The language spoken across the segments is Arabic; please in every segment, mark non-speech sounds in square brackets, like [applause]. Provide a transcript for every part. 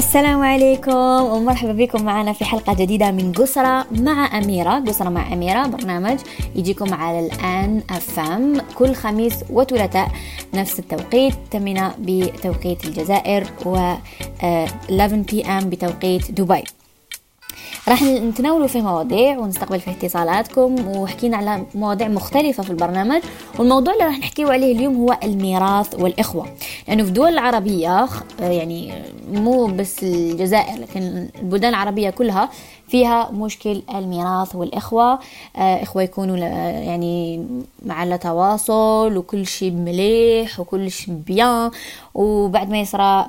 السلام عليكم ومرحبا بكم معنا في حلقة جديدة من قسرة مع أميرة. قسرة مع أميرة برنامج يجيكم على الآن أفام كل خميس وثلاثاء نفس التوقيت تمنا بتوقيت الجزائر و 11 بي ام بتوقيت دبي. راح نتناولوا في مواضيع ونستقبل في اتصالاتكم وحكينا على مواضيع مختلفة في البرنامج والموضوع اللي راح نحكيه عليه اليوم هو الميراث والإخوة. لأنه في الدول العربية يعني مو بس الجزائر لكن البلدان العربية كلها فيها مشكل الميراث والإخوة. آه، إخوة يكونوا يعني مع تواصل وكل شيء مليح وكل شيء بيان. وبعد ما يصرى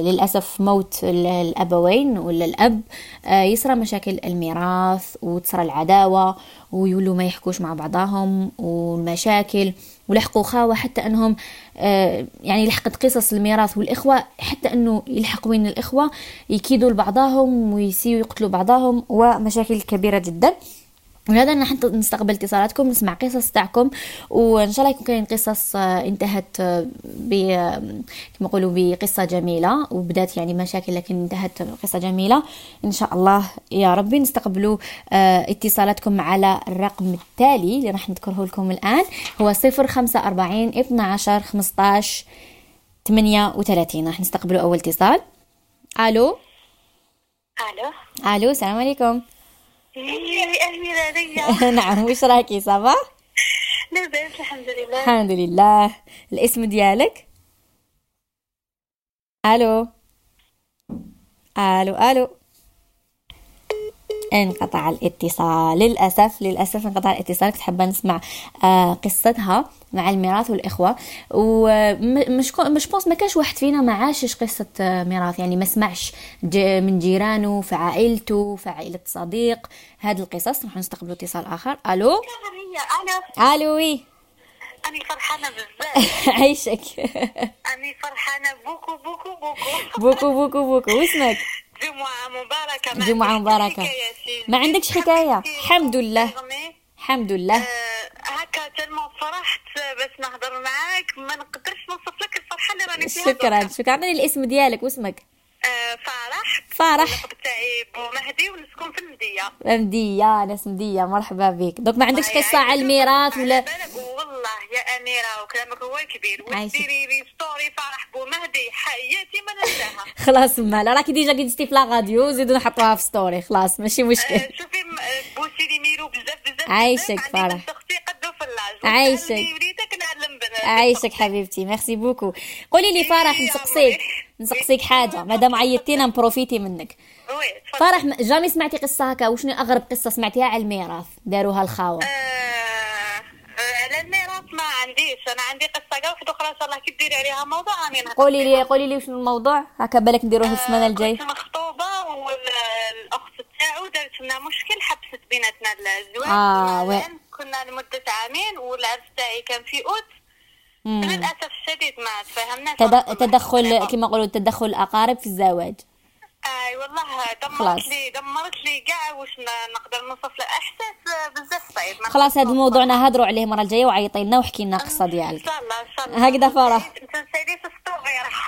للأسف موت الأبوين ولا الأب آه يصرى مشاكل الميراث وتصرى العداوة ويولوا ما يحكوش مع بعضهم والمشاكل ولحقوا خاوة حتى أنهم آه يعني لحقت قصص الميراث والإخوة حتى أنه يلحقوا بين الإخوة يكيدوا لبعضهم ويسيوا يقتلوا بعضهم ومشاكل كبيرة جدا. ولهذا نحن نستقبل اتصالاتكم نسمع قصص تاعكم وإن شاء الله يكون كاين قصص آه، انتهت آه، ب كما يقولوا بقصة جميلة وبدات يعني مشاكل لكن انتهت قصة جميلة. إن شاء الله يا ربي نستقبلوا آه، اتصالاتكم على الرقم التالي اللي راح نذكره لكم الآن. هو 045 12 15 38 راح نستقبلوا أول اتصال. ألو؟ ألو. ألو السلام عليكم. نعم. وش راكي صبا؟ لاباس الحمد لله. الحمد لله. الاسم ديالك؟ ألو. ألو ألو. انقطع الاتصال. للأسف للأسف انقطع الاتصال. كنت حابة نسمع آه قصتها مع الميراث والإخوة. و je je pense ما كانش واحد فينا ما عاشش قصة آه، ميراث. يعني ما سمعش من جيرانه في عائلته في عائلة صديق. هذه القصص نروح نستقبل اتصال آخر. ألو؟ ألو ألو oui. أنا فرحانة بزاف. [laughs] عيشك. أنا فرحانة. beaucoup beaucoup beaucoup. beaucoup beaucoup beaucoup. واسمك؟ جمعة مباركة جمعة مباركة ما عندكش حكاية الحمد لله الحمد لله آه، هكا tellement فرحت باش نهضر معاك ما نقدرش نوصف لك الفرحة اللي راني فيها. شكرا شكرا. عطيني الاسم ديالك واسمك. فرح. فرح. تاعي بو مهدي ونسكن في المدية مدية ناس مدية مرحبا بك. دوك ما عندكش قصة على الميراث ولا؟ والله يا أميرة وكلامك هو كبير وديري لي story فرح بو مهدي. حياتي ما ننساها. [laughs] خلاص مالا راكي déjà قلتي في la radio زيدو نحطوها في story خلاص ماشي مشكل. آه، شوفي آه، بوسي لي ميرو بزاف بزاف عايشك فرح. عايشك. عايشك حبيبتي merci beaucoup. قولي لي فرح نسقسيك. نسقسيك حاجة. مادام عيطتينا نبروفيتي منك. فرح jamais سمعتي قصة هكا. وشنو أغرب قصة سمعتيها على الميراث؟ داروها الخاوة. آه، على الميراث ما عنديش. أنا عندي قصة كاع واحدة أخرى إن شاء الله كي ديري عليها موضوع راني قولي لي قولي لي وشنو الموضوع؟ هكا بالك نديروه السمانة الجايه كنت مخطوبة والأخت تاعو دارت لنا مشكل حبست بيناتنا الزواج آه وي. كنا لمدة عامين والعرس تاعي كان في أوت. للأسف الشديد ما تفاهمناش تد... تدخل كما يقولوا تدخل الاقارب في الزواج. أي والله دمرت لي دمرت لي كاع واش نقدر نوصف له. أحساس بزاف صعيب خلاص هذا الموضوع نهضروا عليه المره الجاية وعيطي لنا وحكي لنا القصة ديالك إن شاء الله إن شاء الله. هكذا فرح.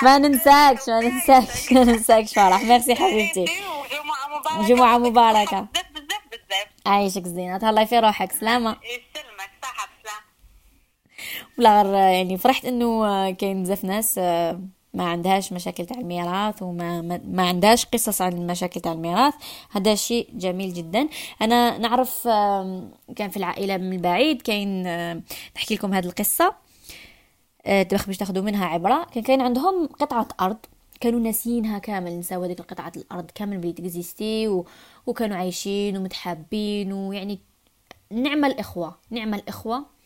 ما ننساكش ما ننساكش ما [laughs] ننساكش فرح. ميرسي حبيبتي. جمعة مباركة. بزاف بزاف بزاف. عايشك زينة تهلاي في روحك. سلامة. غير يعني فرحت إنه كاين بزاف ناس ما عندهاش مشاكل تاع الميراث وما ما, عندهاش قصص عن المشاكل تاع الميراث. هذا شيء جميل جدا. أنا نعرف كان في العائلة من البعيد كاين نحكي لكم هذه القصة. تبخ باش تاخذوا منها عبرة. كان كاين عندهم قطعة أرض. كانوا ناسينها كامل نساو هذيك القطعة الأرض كامل بديت تكزيستي و... وكانوا عايشين ومتحابين ويعني نعم الإخوة نعم الإخوة.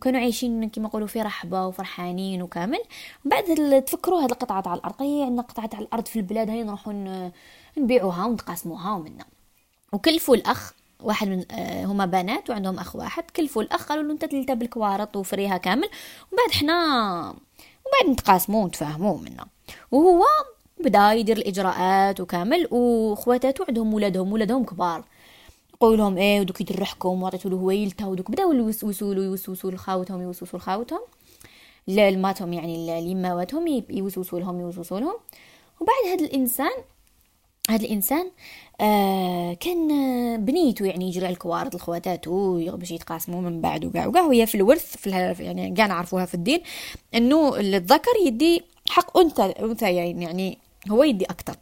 وكانوا عايشين كما يقولوا في رحبة وفرحانين وكامل. ومن بعد تفكروا هذه القطعة تاع الأرض هي عندنا قطعة تاع الأرض في البلاد هاي نروحوا نبيعوها ونتقاسموها ومنا وكلفوا الأخ واحد من آه، هما بنات وعندهم أخ واحد كلفوا الأخ قالوا له أنت تلتا بالكوارط وفريها كامل. ومن بعد حنا ومن بعد نتقاسموا ونتفاهموا منا وهو بدا يدير الإجراءات وكامل وخواتاتو عندهم ولادهم ولادهم كبار. يقول لهم إيه ودوك يدرحكم وعطيتو له هويلته ودوك بداو يوسوسوا له يوسوسوا لخاوتهم يوسوسوا لخاوتهم لماتهم يعني ليماواتهم يوسوسوا لهم يوسوسوا لهم وبعد هذا الانسان هذا الإنسان آه كان بنيته يعني يجري على الكوارث لخواتاتو باش يتقاسموا من بعد وكاع وكاع. وهي في الورث في يعني كاع نعرفوها في الدين إنه الذكر يدي حق انثى أنثى يعني يعني هو يدي أكثر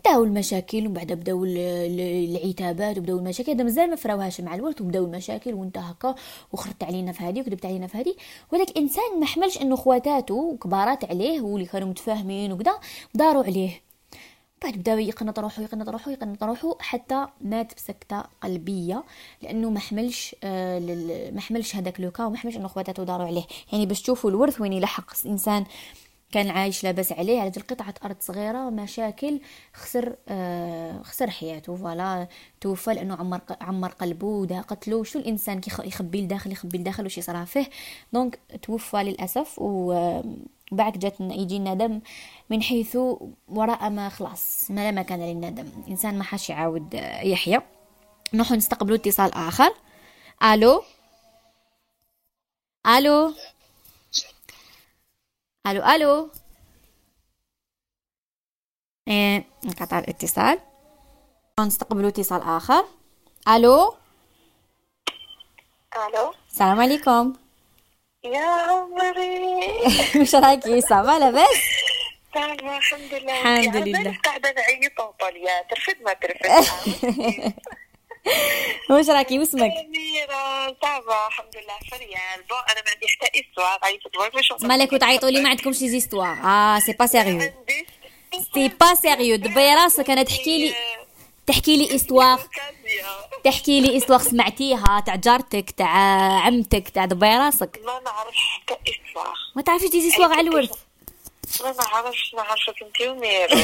بداو المشاكل ومن بعد بداو العتابات وبداو المشاكل. هذا مازال ما فراوهاش مع الورث وبداو المشاكل وانت هكا وخرجت علينا في هذه وكذبت علينا في هذه ولكن انسان ما حملش إنه خواتاتو كبارات عليه واللي كانوا متفاهمين وكذا داروا عليه. بعد بدا يقنط روحو يقنط روحو يقنط روحو حتى مات بسكتة قلبية لأنه ما حملش آه ما حملش هذاك le cas وما حملش أنه خواتاتو داروا عليه. يعني باش تشوفوا الورث وين يلحق إنسان كان عايش لاباس عليه على قطعة أرض صغيرة مشاكل خسر آه خسر حياته. voilà توفى لأنه عمر عمر قلبه ودا قتلو شو الإنسان كي يخبي لداخل يخبي لداخل وش يصرى فيه؟ donc توفى للأسف وبعد جات يجي الندم من حيث وراء ما خلاص ما لا مكان للندم. الإنسان ما حاش يعاود يحيى نروح نستقبلوا اتصال آخر. ألو؟ ألو؟ ألو ألو إيه انقطع الاتصال نستقبل اتصال آخر. ألو ألو السلام عليكم. يا عمري [laughs] مش رايكي صافا لاباس الحمد لله. الحمد لله. قاعدة نعيط طوليا ترفد ما ترفد. [laughs] [laughs] واش راكي واسمك؟ ça va الحمد لله فريال bon أنا ما عندي حتى histoire عيطت برك باش مالك وتعيطوا لي ما عندكمش les histoires آه c'est pas sérieux c'est pas sérieux دبي راسك أنا تحكي لي تحكي لي histoire. تحكي لي histoire سمعتيها تاع جارتك تاع عمتك تاع دبي راسك. ما نعرف حتى histoire. ما تعرفيش des histoires على الورث ما نعرفش نعرفك انت وميرو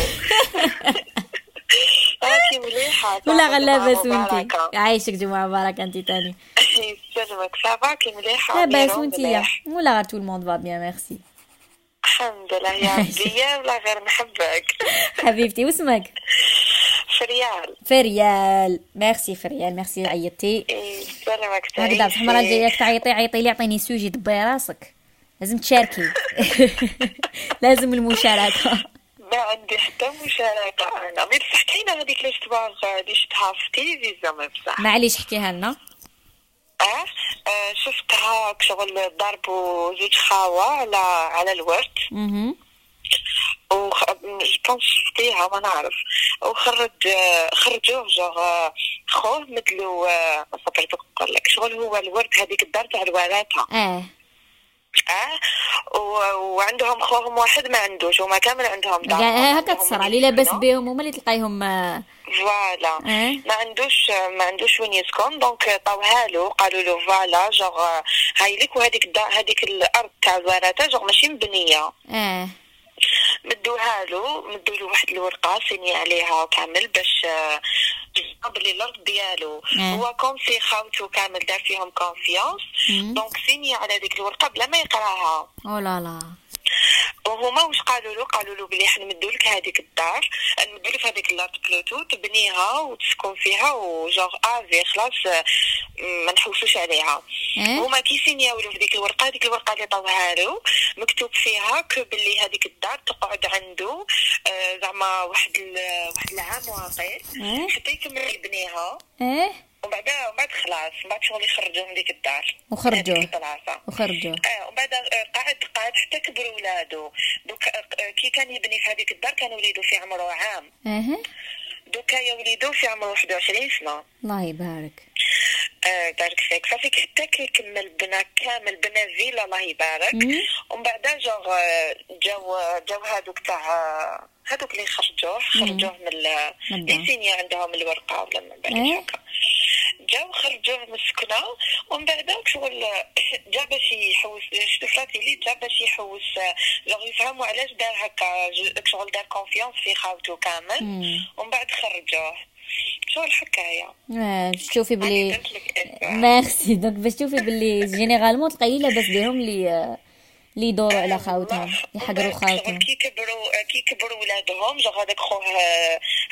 راكي مليحة. ولا غلابة سونتي عايشك جمعة مباركة أنت تاني. [laughs] يسلمك. ça va كي مليحة؟ لاباس وانتيا والله غير tout le monde va bien merci الحمد لله. يا [laughs] والله غير نحبك. [laughs] حبيبتي واسمك؟ فريال. فريال. ميرسي فريال. ميرسي عيطتي. يسلمك هكذا بصح المرة الجاية تعيطي عيطي لي عطيني sujet دبي راسك لازم تشاركي. لازم المشاركة. ما عندي حتى مشاركة أنا. مي بصح كاينة هذيك الأسبوع اللي شفتها في التلفزيون بصح. معليش احكيها لنا. آه شفتها شغل ضربوا زوج خاوة على على الورد. أها و كان شفتيها؟ ما نعرف. وخرج خرجوه جوغ خوه مثلو ما صبرت نقول لك شغل هو الورث هذيك الدار تاع الوراتها آه. آه؟ وعندهم خوهم واحد ما عندوش وما كامل عندهم دار هكا تصرى اللي لاباس بهم هما اللي تلقايهم voilà. ما عندوش ما عندوش وين يسكن donc طاوها له قالوا له voilà genre هاي لك وهذيك هذيك الأرض تاع الورثه جوغ ماشي مبنية. آه. مدوها له مدوا له واحد الورقة سيني عليها كامل باش بلي الأرض ديالو. هو comme c'est خاوتو كامل دار فيهم confiance donc سيني على ديك الورقة بلا ما يقراها. أو لا لا وهما واش قالوا له قالوا له بلي حنمدوا لك هذيك الدار نمدوا لك هذيك الأرض plutôt تبنيها وتسكن فيها وجوغ افي خلاص ما نحوسوش عليها إيه؟ هما كي سينياو له في ديك الورقة ديك الورقة اللي طوها له مكتوب فيها que بلي هذيك الدار تقعد عنده زعما واحد واحد العام واقيل إيه؟ حتى يكمل يبنيها إيه ومن بعد بعد خلاص من بعد شغل يخرجوه من ديك الدار. وخرجوه هذيك البلاصه وخرجوه آه ومن بعد قعد قعد حتى كبروا ولادو دوك كي كان يبني في هذيك الدار كان وليدو في عمره عام. أها. دوكا يا وليدو في عمره 21 سنة. الله يبارك. آه بارك فيك. صافي حتى كيكمل بنا كامل بنا فيلا الله يبارك. ومن بعد جوغ جاو جاو هذوك تاع هذوك اللي خرجوه خرجوه من اللي سيني عندهم الورقة ولا من بعد هكا. جاو خرجوه من السكنه ومن بعد شغل جا باش يحوس شفراتي لي جا باش يحوس جوغ يفهموا علاش دار هكا شغل دار confiance في خاوتو كامل ومن بعد خرجوه شغل هكايا آه، باش تشوفي بلي إيه. [laughs] merci. donc باش تشوفي بلي [laughs] généralement تلقاي لاباس بهم اللي اللي يدوروا على خاوتهم يحقروا خاوتهم كي كبروا كي كبروا ولادهم جا هذاك خوه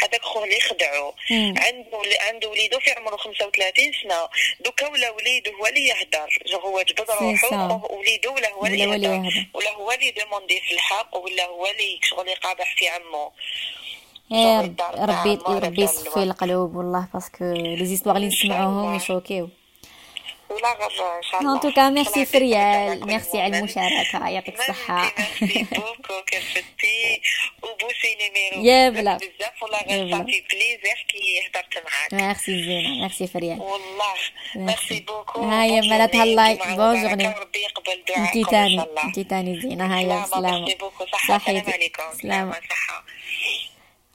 هذاك خوه اللي خدعوا. عنده عنده وليدو في عمره 35 سنة دوكا ولا وليدو هو اللي يهدر جا هو جبد روحو. خوه وليدو ولا هو اللي يهدر. ولا هو اللي يديموندي في الحق ولا هو اللي شغل يقابح في رب- الدار ربي ربي يصفي. القلوب والله باسكو لي زيستوار اللي نسمعوهم. يشوكيو ولا غير إن شاء الله. ان توكا ميرسي فريال ميرسي على. المشاركة يعطيك الصحة. بوكو كرفتي [laughs] وبوسي نيميرو. يا بلا. بزاف والله غير. صافي. بليزير كي هدرت معاك. ميرسي زينه ميرسي فريال والله. ميرسي. بوكو. هاي بون مالا جورني، تهلاي. جمعة بون جورني وربي يقبل انتي دعاءكم إن تاني أنتي تاني زينه هيا سلامة ميرسي بوكو. صحيتك. السلام عليكم. سلامة صحة.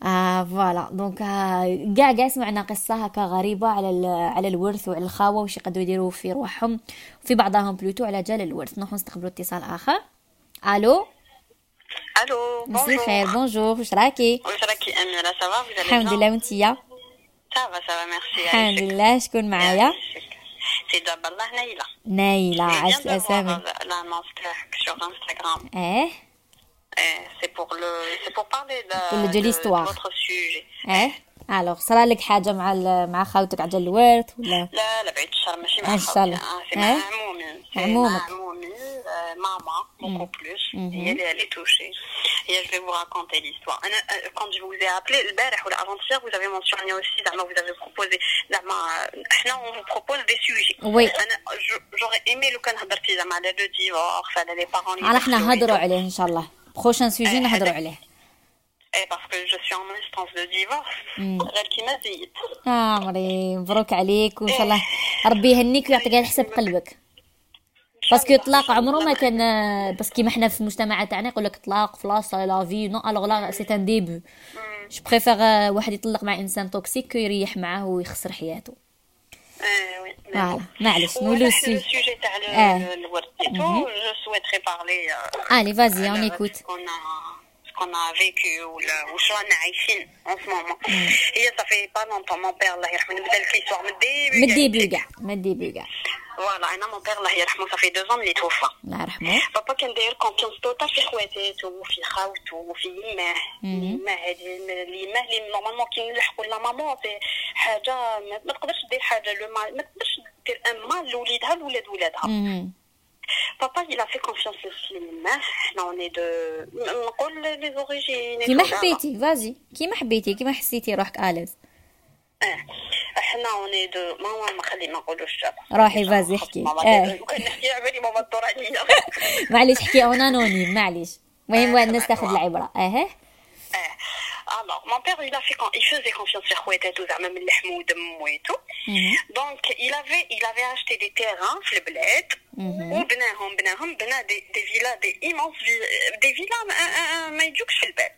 آه voilà. donc آه كاع كاع سمعنا قصة هكا غريبة على على الورث وعلى الخاوة واش يقدروا يديروا في روحهم وفي بعضهم plutôt على جال الورث. نروحوا نستقبلوا اتصال آخر. ألو؟ ألو مسي خير. bonjour واش راكي؟ واش راكي أميرة؟ ça va الحمد لله وانتيا ça va ça va merci الحمد لله. شكون معايا؟ سي دابا الله نايله نايلة. Je عاش viens de voir الأسامي l'annonce تاعك c'est pour le, c'est pour parler de, Pour le- de de- l'histoire. votre sujet. اه الوغ صرا لك حاجة مع ال- مع خاوتك على جال الورث ولا لا لا بعيد الشر ماشي آه، مع إن شاء الله. خوتي سي آه. مع عمومي سي عمومك. مع عمومي آه، ماما beaucoup plus هي اللي اللي touchée هي je vais vous raconter l'histoire انا آه، quand je vous ai appelé البارح ولا avant-hier vous avez mentionné aussi زعما vous avez proposé زعما آه، احنا on vous propose des sujets Oui. انا je- j'aurais aimé لو كان هضرتي زعما على le divorce على les parents اللي على احنا يدخلوا نهضروا et tout. عليه ان شاء الله بروشان سوجي نهضروا عليه parce que je suis en instance de divorce. غير كيما زيد. آه مري مبروك عليك وان شاء الله ربي يهنيك ويعطيك على حسب قلبك. باسكو الطلاق عمره ما كان بس كيما حنا في المجتمع تاعنا يقول لك طلاق فلاص لا في نو الوغ لا سي ان ديبي جو بريفير واحد يطلق مع إنسان توكسيك يريح معاه ويخسر حياته. آه، وي. فوالا معليش نولو ولا السي السوجي تاع ال- آه. الورد et tout, je souhaiterais parler euh, الي فازي اون على ايكوت ce qu'on a ce qu'on a vécu ولا واش رانا عايشين en ce moment. هي ça fait pas longtemps mon père الله يرحمه نبدا لك ليستوار من الديبي من الديبي كاع من الديبي كاع فوالا أنا مون بير الله يرحمه ça fait deux ans اللي توفى. الله يرحمه بابا كان داير confiance totale في خواتاتو وفي خاوتو وفي يماه يماه هادي اليماه اللي normalement كي نلحقوا la maman c'est حاجة ما تقدرش دير حاجة لو ما تقدرش دير un mal لوليدها لولاد ولادها. بابا il a fait confiance aussi ليماه حنا اوني دو نقول لي زوريجين كيما حبيتي فازي كيما حبيتي كيما حسيتي روحك اليز حنا اوني دو ماما ما خلي ما نقولوش دابا روحي فازي احكي آه كنحكي نحكي بالي ماما الدور عليا معليش حكي اون انوني معليش المهم هو الناس تاخذ العبره آه آه ألو مون بير إلى في كون يفوزي كونفيونس في خواتي تو زعما من الحمو ودم مويتو donc il a fait il a fait acheter des terrains في البلاد وبناهم بناهم بنا des villas d'immenses des villas ما يجوكش في البال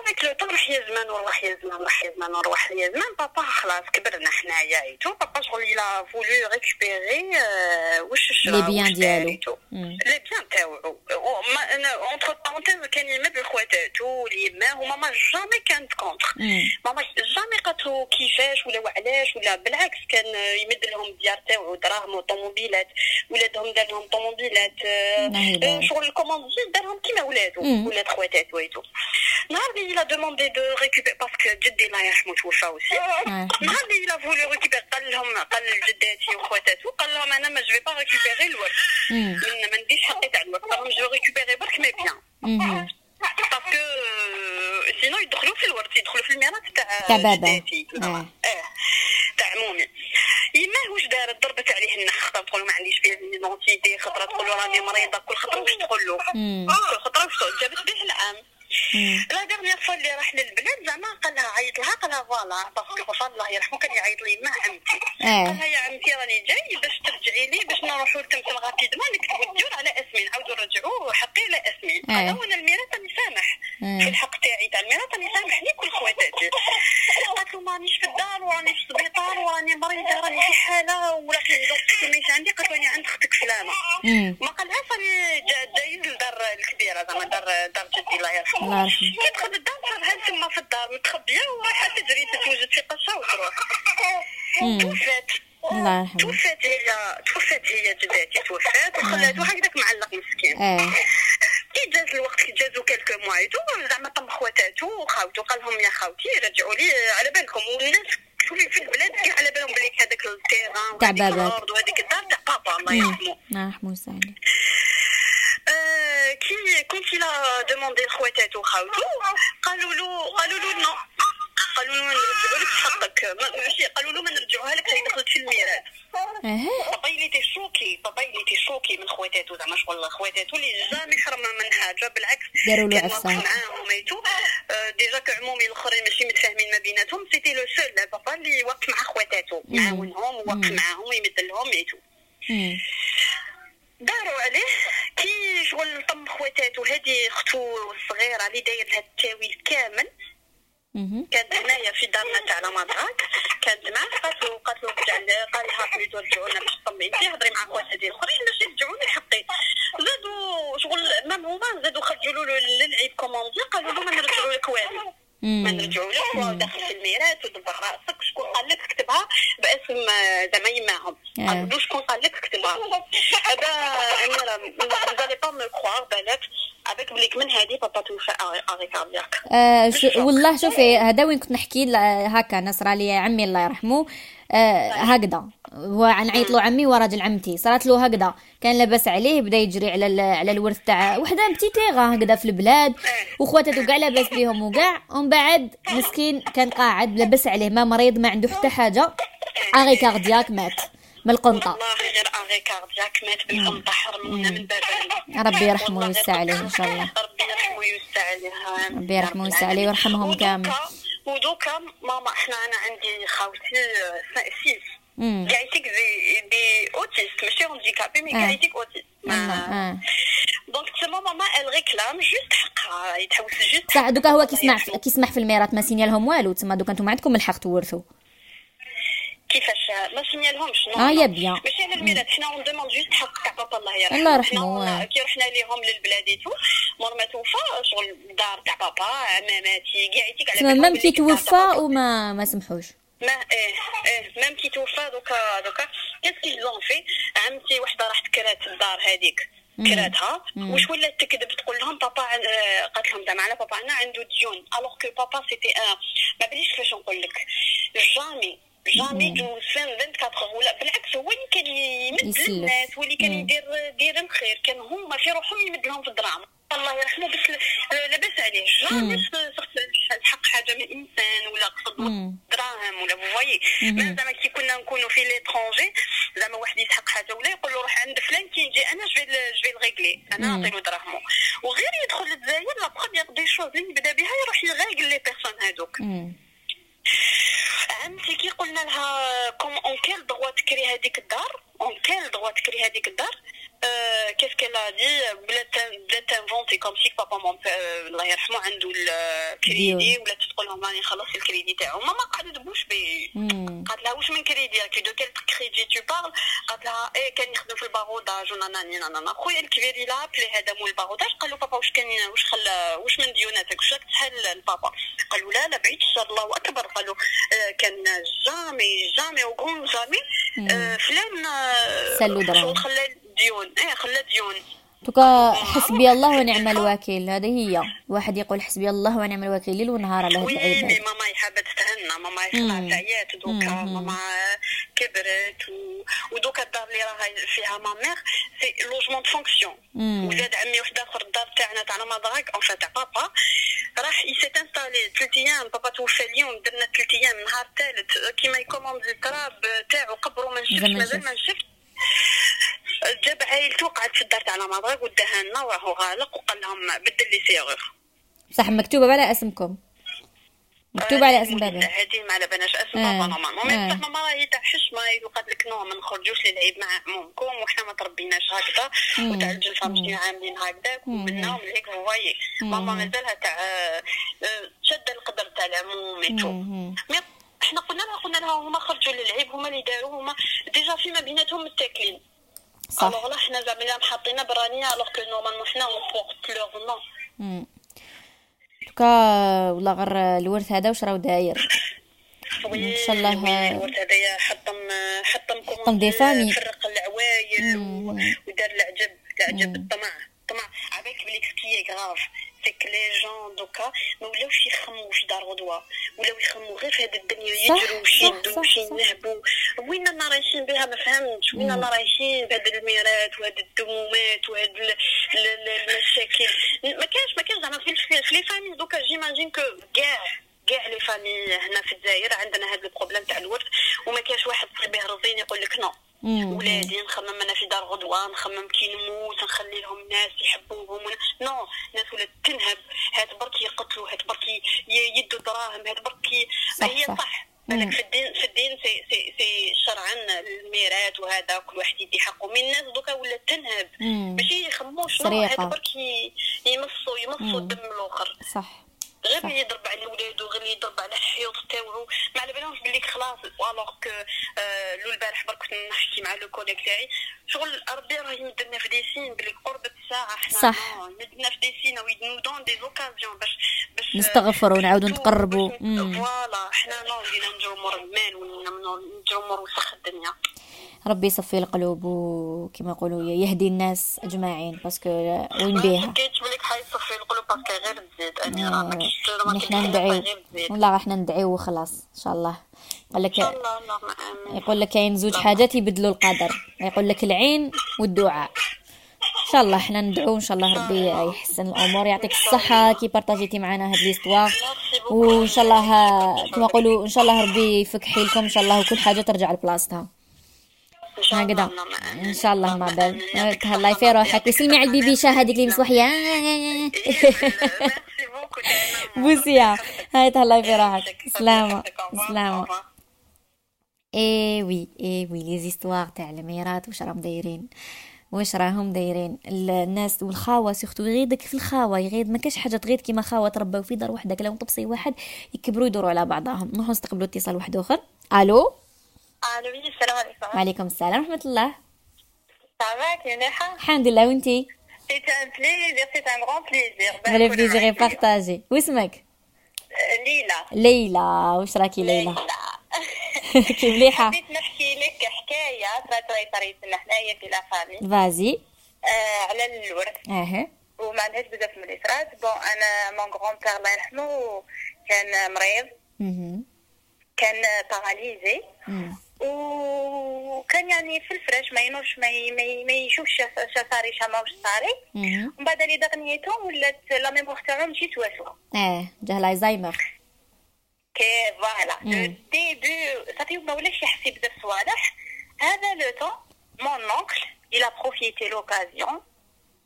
مهم. Avec le temps, راح يزمان وراح يزمان راح يزمان وراح يزمان بابا خلاص كبرنا حنايا tout. Papa, شغل a voulu récupérer euh, وش الشرا وش دار ديالو. les biens تاوعو أنا entre parenthèses كان يما بخواتاتو واليما وماما jamais كانت contre. ماما jamais قالت له كيفاش ولا وعلاش ولا بالعكس كان يمد لهم ديار تاوعو دراهم وطوموبيلات ولادهم دار لهم طوموبيلات آه،. آه، شغل quand même زيد دارهم كيما ولادو. ولاد خواتاتو et tout نهار il a demandé de récupérer parce que جدي الله يرحمه توفى aussi. نهار اللي il a voulu récupérer قال لهم قال لجداتي وخواتاتو قال لهم أنا ما je مم. من ما نديش حقي تاع الورث قال لهم je récupère برك mes biens. parce que sinon يدخلوا في الورث يدخلوا في الميراث تاع بابا. آه تاع عمومي يما واش دارت ضربت عليه النخ خطره تقول ما عنديش فيه l'identité خطره تقول راني مريضه كل خطره واش تقول له. كل خطره واش جابت به العام. la dernière fois اللي راح للبلاد زعما قال لها عيط لها قال لها voilà parce que الله يرحمه كان يعيط لي ما عمتي آه. قال لها يا عمتي راني جاي باش ترجعي لي باش نروحوا لتمثل rapidement نكتبوا الديون على اسمي نعاودوا نرجعوا حقي على اسمي آه. قال وأنا الميراث راني سامح. في الحق تاعي تاع الميراث راني سامح لي كل خواتاتي قالت له مانيش في الدار وراني في السبيطار وراني مريضة راني في حالة وراني donc ماشي عندي قالت له راني عند أختك فلانة. ما قالهاش راني جا- جايز لدار الكبيرة زعما دار دار جدي الله يرحمه يرحمه. كي دخلت الدار صارها تما في الدار متخبيه ورايحه تجري تتوجد في قشه وتروح [laughs] توفات. الله يرحمه. توفات هي توفات هي جداتي توفات وخلاته هكذاك معلق مسكين. آه كي جاز الوقت كي جازو quelques mois زعما طم خواتاتو وخاوتو قال لهم يا خاوتي رجعوا لي على بالكم. والناس شوفي في البلاد كاع على بالهم بلي هذاك ال terrain تاع باباك. وهذيك الدار تاع بابا الله يرحمه. الله يرحمه عليه. آه، كي كنت la demande لخواتاتو وخاوتو قالوا له قالوا له non. قالوا له نرجعوا لك حقك. ما- ماشي قالوا له ما نرجعوها لك هي دخلت في الميراث. بابا اللي تي شوكي بابا اللي تي شوكي من خواتاتو زعما شغل خواتاتو اللي جامي حرم من حاجة بالعكس داروا له. واقف معاهم آه، ديجا كعمومي الأخرين ماشي متفاهمين ما بيناتهم سيتي لو سول بابا اللي واقف مع خواتاتو معاونهم وواقف معاهم ويمد لهم ايتو مم. داروا عليه. كي شغل طم خواتاتو هذه أختو الصغيرة اللي داير لها التاويل كامل. كانت هنايا في دارنا تاع مدراك كانت معاه قالت له قالت له رجع قال لها بليتو رجعونا باش تطمئي انت هضري مع خواتاتي الآخرين باش يرجعوني حقي زادوا شغل مام هما زادوا خرجوا له للعيب كوموندي قالوا له ما نرجعوا لك والو. ما. نرجعوا لك ودخل في الميراث ودبر راسك شكون قال لك كتبها باسم زعما يماهم. قالوا له شكون قال لك كتبها هذا اميره فوزالي با مو كخوار بالك من هذه بابا توفى كاردياك آه شو والله شوفي هذا وين كنت نحكي هكا نصرى لي عمي الله يرحمه. آه هكذا. هو نعيط له عمي وراجل عمتي. صارت له هكذا. كان لاباس عليه بدا يجري على ال- على الورث تاع وحده petit terrain هكذا في البلاد. وخواتاتو كاع لاباس بيهم وكاع ومن بعد مسكين كان قاعد لاباس عليه ما مريض ما عنده حتى حاجة. arrêt cardiaque مات. من القنطه والله arrêt cardiaque مات بالقمطة حرمونا من بابا ربي يرحمه ويوسع عليه إن شاء الله. ربي يرحمه ويوسع عليه ربي يرحمه ويوسع عليه ويرحمهم كامل. ودوكا ماما إحنا أنا عندي خاوتي آه، six. قاعدتك des des autistes ماشي handicapés mais آه. قاعدتك autistes. Donc تسمى ماما elle réclame juste حقها. يتحوس juste صح دوكا هو يرحمه. كيسمح في الميراث ما signé لهم والو. تما دوكا أنتم عندكم الحق تورثوا. كيفاش؟ ما سمي لهمش non آه، non. Eh bien. ماشي على الميراث حنا on demande juste حق تاع بابا الله يرحمه. الله يرحمه،. كي رحنا ليهم للبلاديتو مور ما توفى شغل الدار تاع بابا عماماتي كاع يتيك على بلي كي توفى. وما ما سمحوش؟ ما إيه إيه ميم كي توفى دوكا. دوكا كيسكي زون في عمتي وحدة راحت كرات الدار هذيك كراتها. واش ولات تكذب تقول لهم بابا آه، قالت لهم زعما على بابا عندنا عنده ديون. الوغ كو بابا سيتي ما بليش كيفاش نقول لك. جامي جامي دو سان 24 ولا بالعكس هو اللي كان يمد. للناس هو اللي كان. يدير دير الخير كان هما في روحهم يمد لهم في الدراهم الله يرحمه بس لاباس عليه جامي صرت حق حاجة من انسان ولا قصد. دراهم ولا فوايي. زعما كي كنا نكونوا في ليترونجي زعما واحد يسحق حاجة ولا يقول له روح عند فلان كي نجي أنا جو جو الغيغلي أنا. نعطي له دراهمو وغير يدخل للجزائر لا بروميير دي شوز اللي يبدا بها يروح يغاقل لي بيرسون هذوك مم. عمتي كي قلنا لها كوم اون كيل دغوا تكري هذيك الدار؟ اون كيل دغوا تكري هذيك الدار؟ كيف كلا دي بلا تن- بلا تنفونتي كوم سيك بابا مون الله يرحمه عنده الكريدي. ولا تقول لهم راني خلص الكريدي تاعو. ماما قعدت بوش بي. قالت لها واش من كريدي راكي دو كيل كريدي تو بارل قالت لها إيه كان يخدم في الباروداج وناناني نانانا خويا الكبير يلا بلي هذا مول الباروداج قال له بابا واش كان واش خلى واش من ديوناتك؟ واش راك تسهل لبابا قالوا لا لا بعيد الشر الله اكبر قالوا آه كان jamais jamais وكون jamais آه فلان آه سلو دراهم. شغل خلى ديون. إيه خلى ديون. دوكا حسبي الله ونعم الوكيل. هذه هي. واحد يقول حسبي الله ونعم الوكيل ليل ونهار على هاد وي هاد. ماما حابه تتهنى ماما. خلاص عيات دوكا. ماما كبرت. و... ودوكا الدار اللي راها فيها ma mère c'est logement fonction. وزاد عمي واحد آخر الدار تاعنا تاع مدراك اون تاع بابا راح s'est installé ثلاث أيام بابا توفى اليوم درنا ثلاث أيام النهار الثالث كيما يكوموند التراب تاعو قبرو ما نشفت زعما مازال. ما نشفت. جاب عائلته قعد في الدار تاعنا مدراك وداها لنا وراهو غالق وقال لهم بدل les serrures. صح مكتوبة على اسمكم. مكتوبة على اسم بابا. هذه ما على بالناش اسم آه. بابا normalement آه. mais بصح ماما راهي تاع حشمة قالت لك non ما نخرجوش للعيب مع عمومكم وحنا ما تربيناش هكذا. وتاع الجنفه مش عاملين هكذاك ومنهم هيك voyez ماما مازالها تاع آه، آه، شاده القدر تاع العموم. mais هما خرجوا للعيب هما اللي داروا هما déjà فيما بيناتهم متاكلين صح. alors لا حنا زعما محطينا برانية alors que normalement حنا on porte leur مم. دوكا والله غير الورث هذا واش راهو داير إن شاء الله. الورث هذايا حطم حطم حطم des familles. فرق العوايل ودار العجب العجب الطمع الطمع عباك بلي ce qui est grave c'est que les jeunes دوكا ما ولاوش يخمو في دار غدوه ولاو يخمو غير في هذه الدنيا يجروا صح، يدوا صح. ينهبوا وين رانا رايحين بها ما فهمتش وين رانا رايحين بهاد الميرات وهاد الدمومات وهاد ال- ال- ال- المشاكل ما كانش ما كانش زعما في les familles دوكا j'imagine que كاع كاع les familles هنا في الجزائر عندنا هذا ال problème تاع الورث وما كانش واحد تصيب به رزين يقول لك نو. ولادي نخمم أنا في دار غدوة نخمم كي نموت نخلي لهم ناس يحبوهم. نو ناس ولات تنهب. هاد برك يقتلوا هاد برك يدوا دراهم هاد برك صح، هي صح. صح. بالك في الدين في الدين سي سي سي شرعا الميراث وهذا كل واحد يدي حقه. من الناس دوكا ولا تنهب. ماشي يخموش non. هاد برك يمصوا يمصوا الدم الآخر. صح. غير صح. يضرب على ولادو غير يضرب على الحيوط تاوعو ما على بالهمش بلي خلاص alors que آه، لو البارح برك كنت نحكي مع le collègue تاعي شغل ربي راه يمدنا في des signes بلي قربت الساعة حنا صح. يمدنا في des signes oui nous donne des occasions باش باش نستغفروا ونعاودوا باش- نتقربوا. باش- مم. voilà حنا نو بدينا المال ونجرو مور وسخ الدنيا ربي يصفي القلوب وكما يقولوا يهدي الناس أجمعين parce que وين بيها؟ كيت بليك حيصفي القلوب parce que غير تزيد أنا راه ما كنتش ما نحن كنتش ندعيو. غير تزيد والله راح ندعيو وخلاص إن شاء الله. قال لك يقول لك كاين زوج حاجات يبدلوا القدر. يقول لك العين والدعاء. إن شاء الله إحنا ندعو إن شاء الله ربي يحسن الأمور يعطيك الصحة كي partagé تي معنا هاد l'histoire وإن شاء الله كما يقولوا إن شاء الله ربي يفك حيلكم إن شاء الله وكل حاجة ترجع لبلاصتها. هكذا. إن شاء الله ما بال [laughs] تهلاي في روحك وسلمي على البيبيشه هذيك اللي Diana. بوسيا هاي تهلاي في روحك. سلامة. سلامة. Eh oui eh oui. Les histoires تاع الميرات واش راهم دايرين؟ واش راهم دايرين؟ ال- الناس والخاوة surtout يغيدك في الخاوة. يغيد ما كاش حاجة تغيد كيما خاوة ترباو في دار وحده كلاهم طبسي واحد يكبروا يدوروا على بعضهم. نروحوا نستقبلوا اتصال واحد آخر. ألو؟ ألو السلام عليكم. وعليكم السلام ورحمة الله. ça va كي مليحه الحمد لله وانتي c'est un plaisir c'est un grand plaisir بلي plaisir partagé واسمك ليلى ليلى واش راكي ليلى كي مليحه حبيت نحكي لك حكاية صارت لنا حنايا في la famille فازي آه على الورث آه وما عندهاش بزاف من اللي صرات bon أنا mon grand-père الله يرحمه كان مريض. كان باراليزي. وكان يعني في الفراش ما ينوش ما, ي... ما, يشوفش صاري شا ماوش صاري. ومن بعد اللي دغنيتهم ولات لا ميموار تاعهم ماشي تواسوا آه جاه لايزايمر كي فوالا. لو ديبي صافي ما ولاش يحسي بزاف صوالح هذا لو طون مون اونكل l'occasion.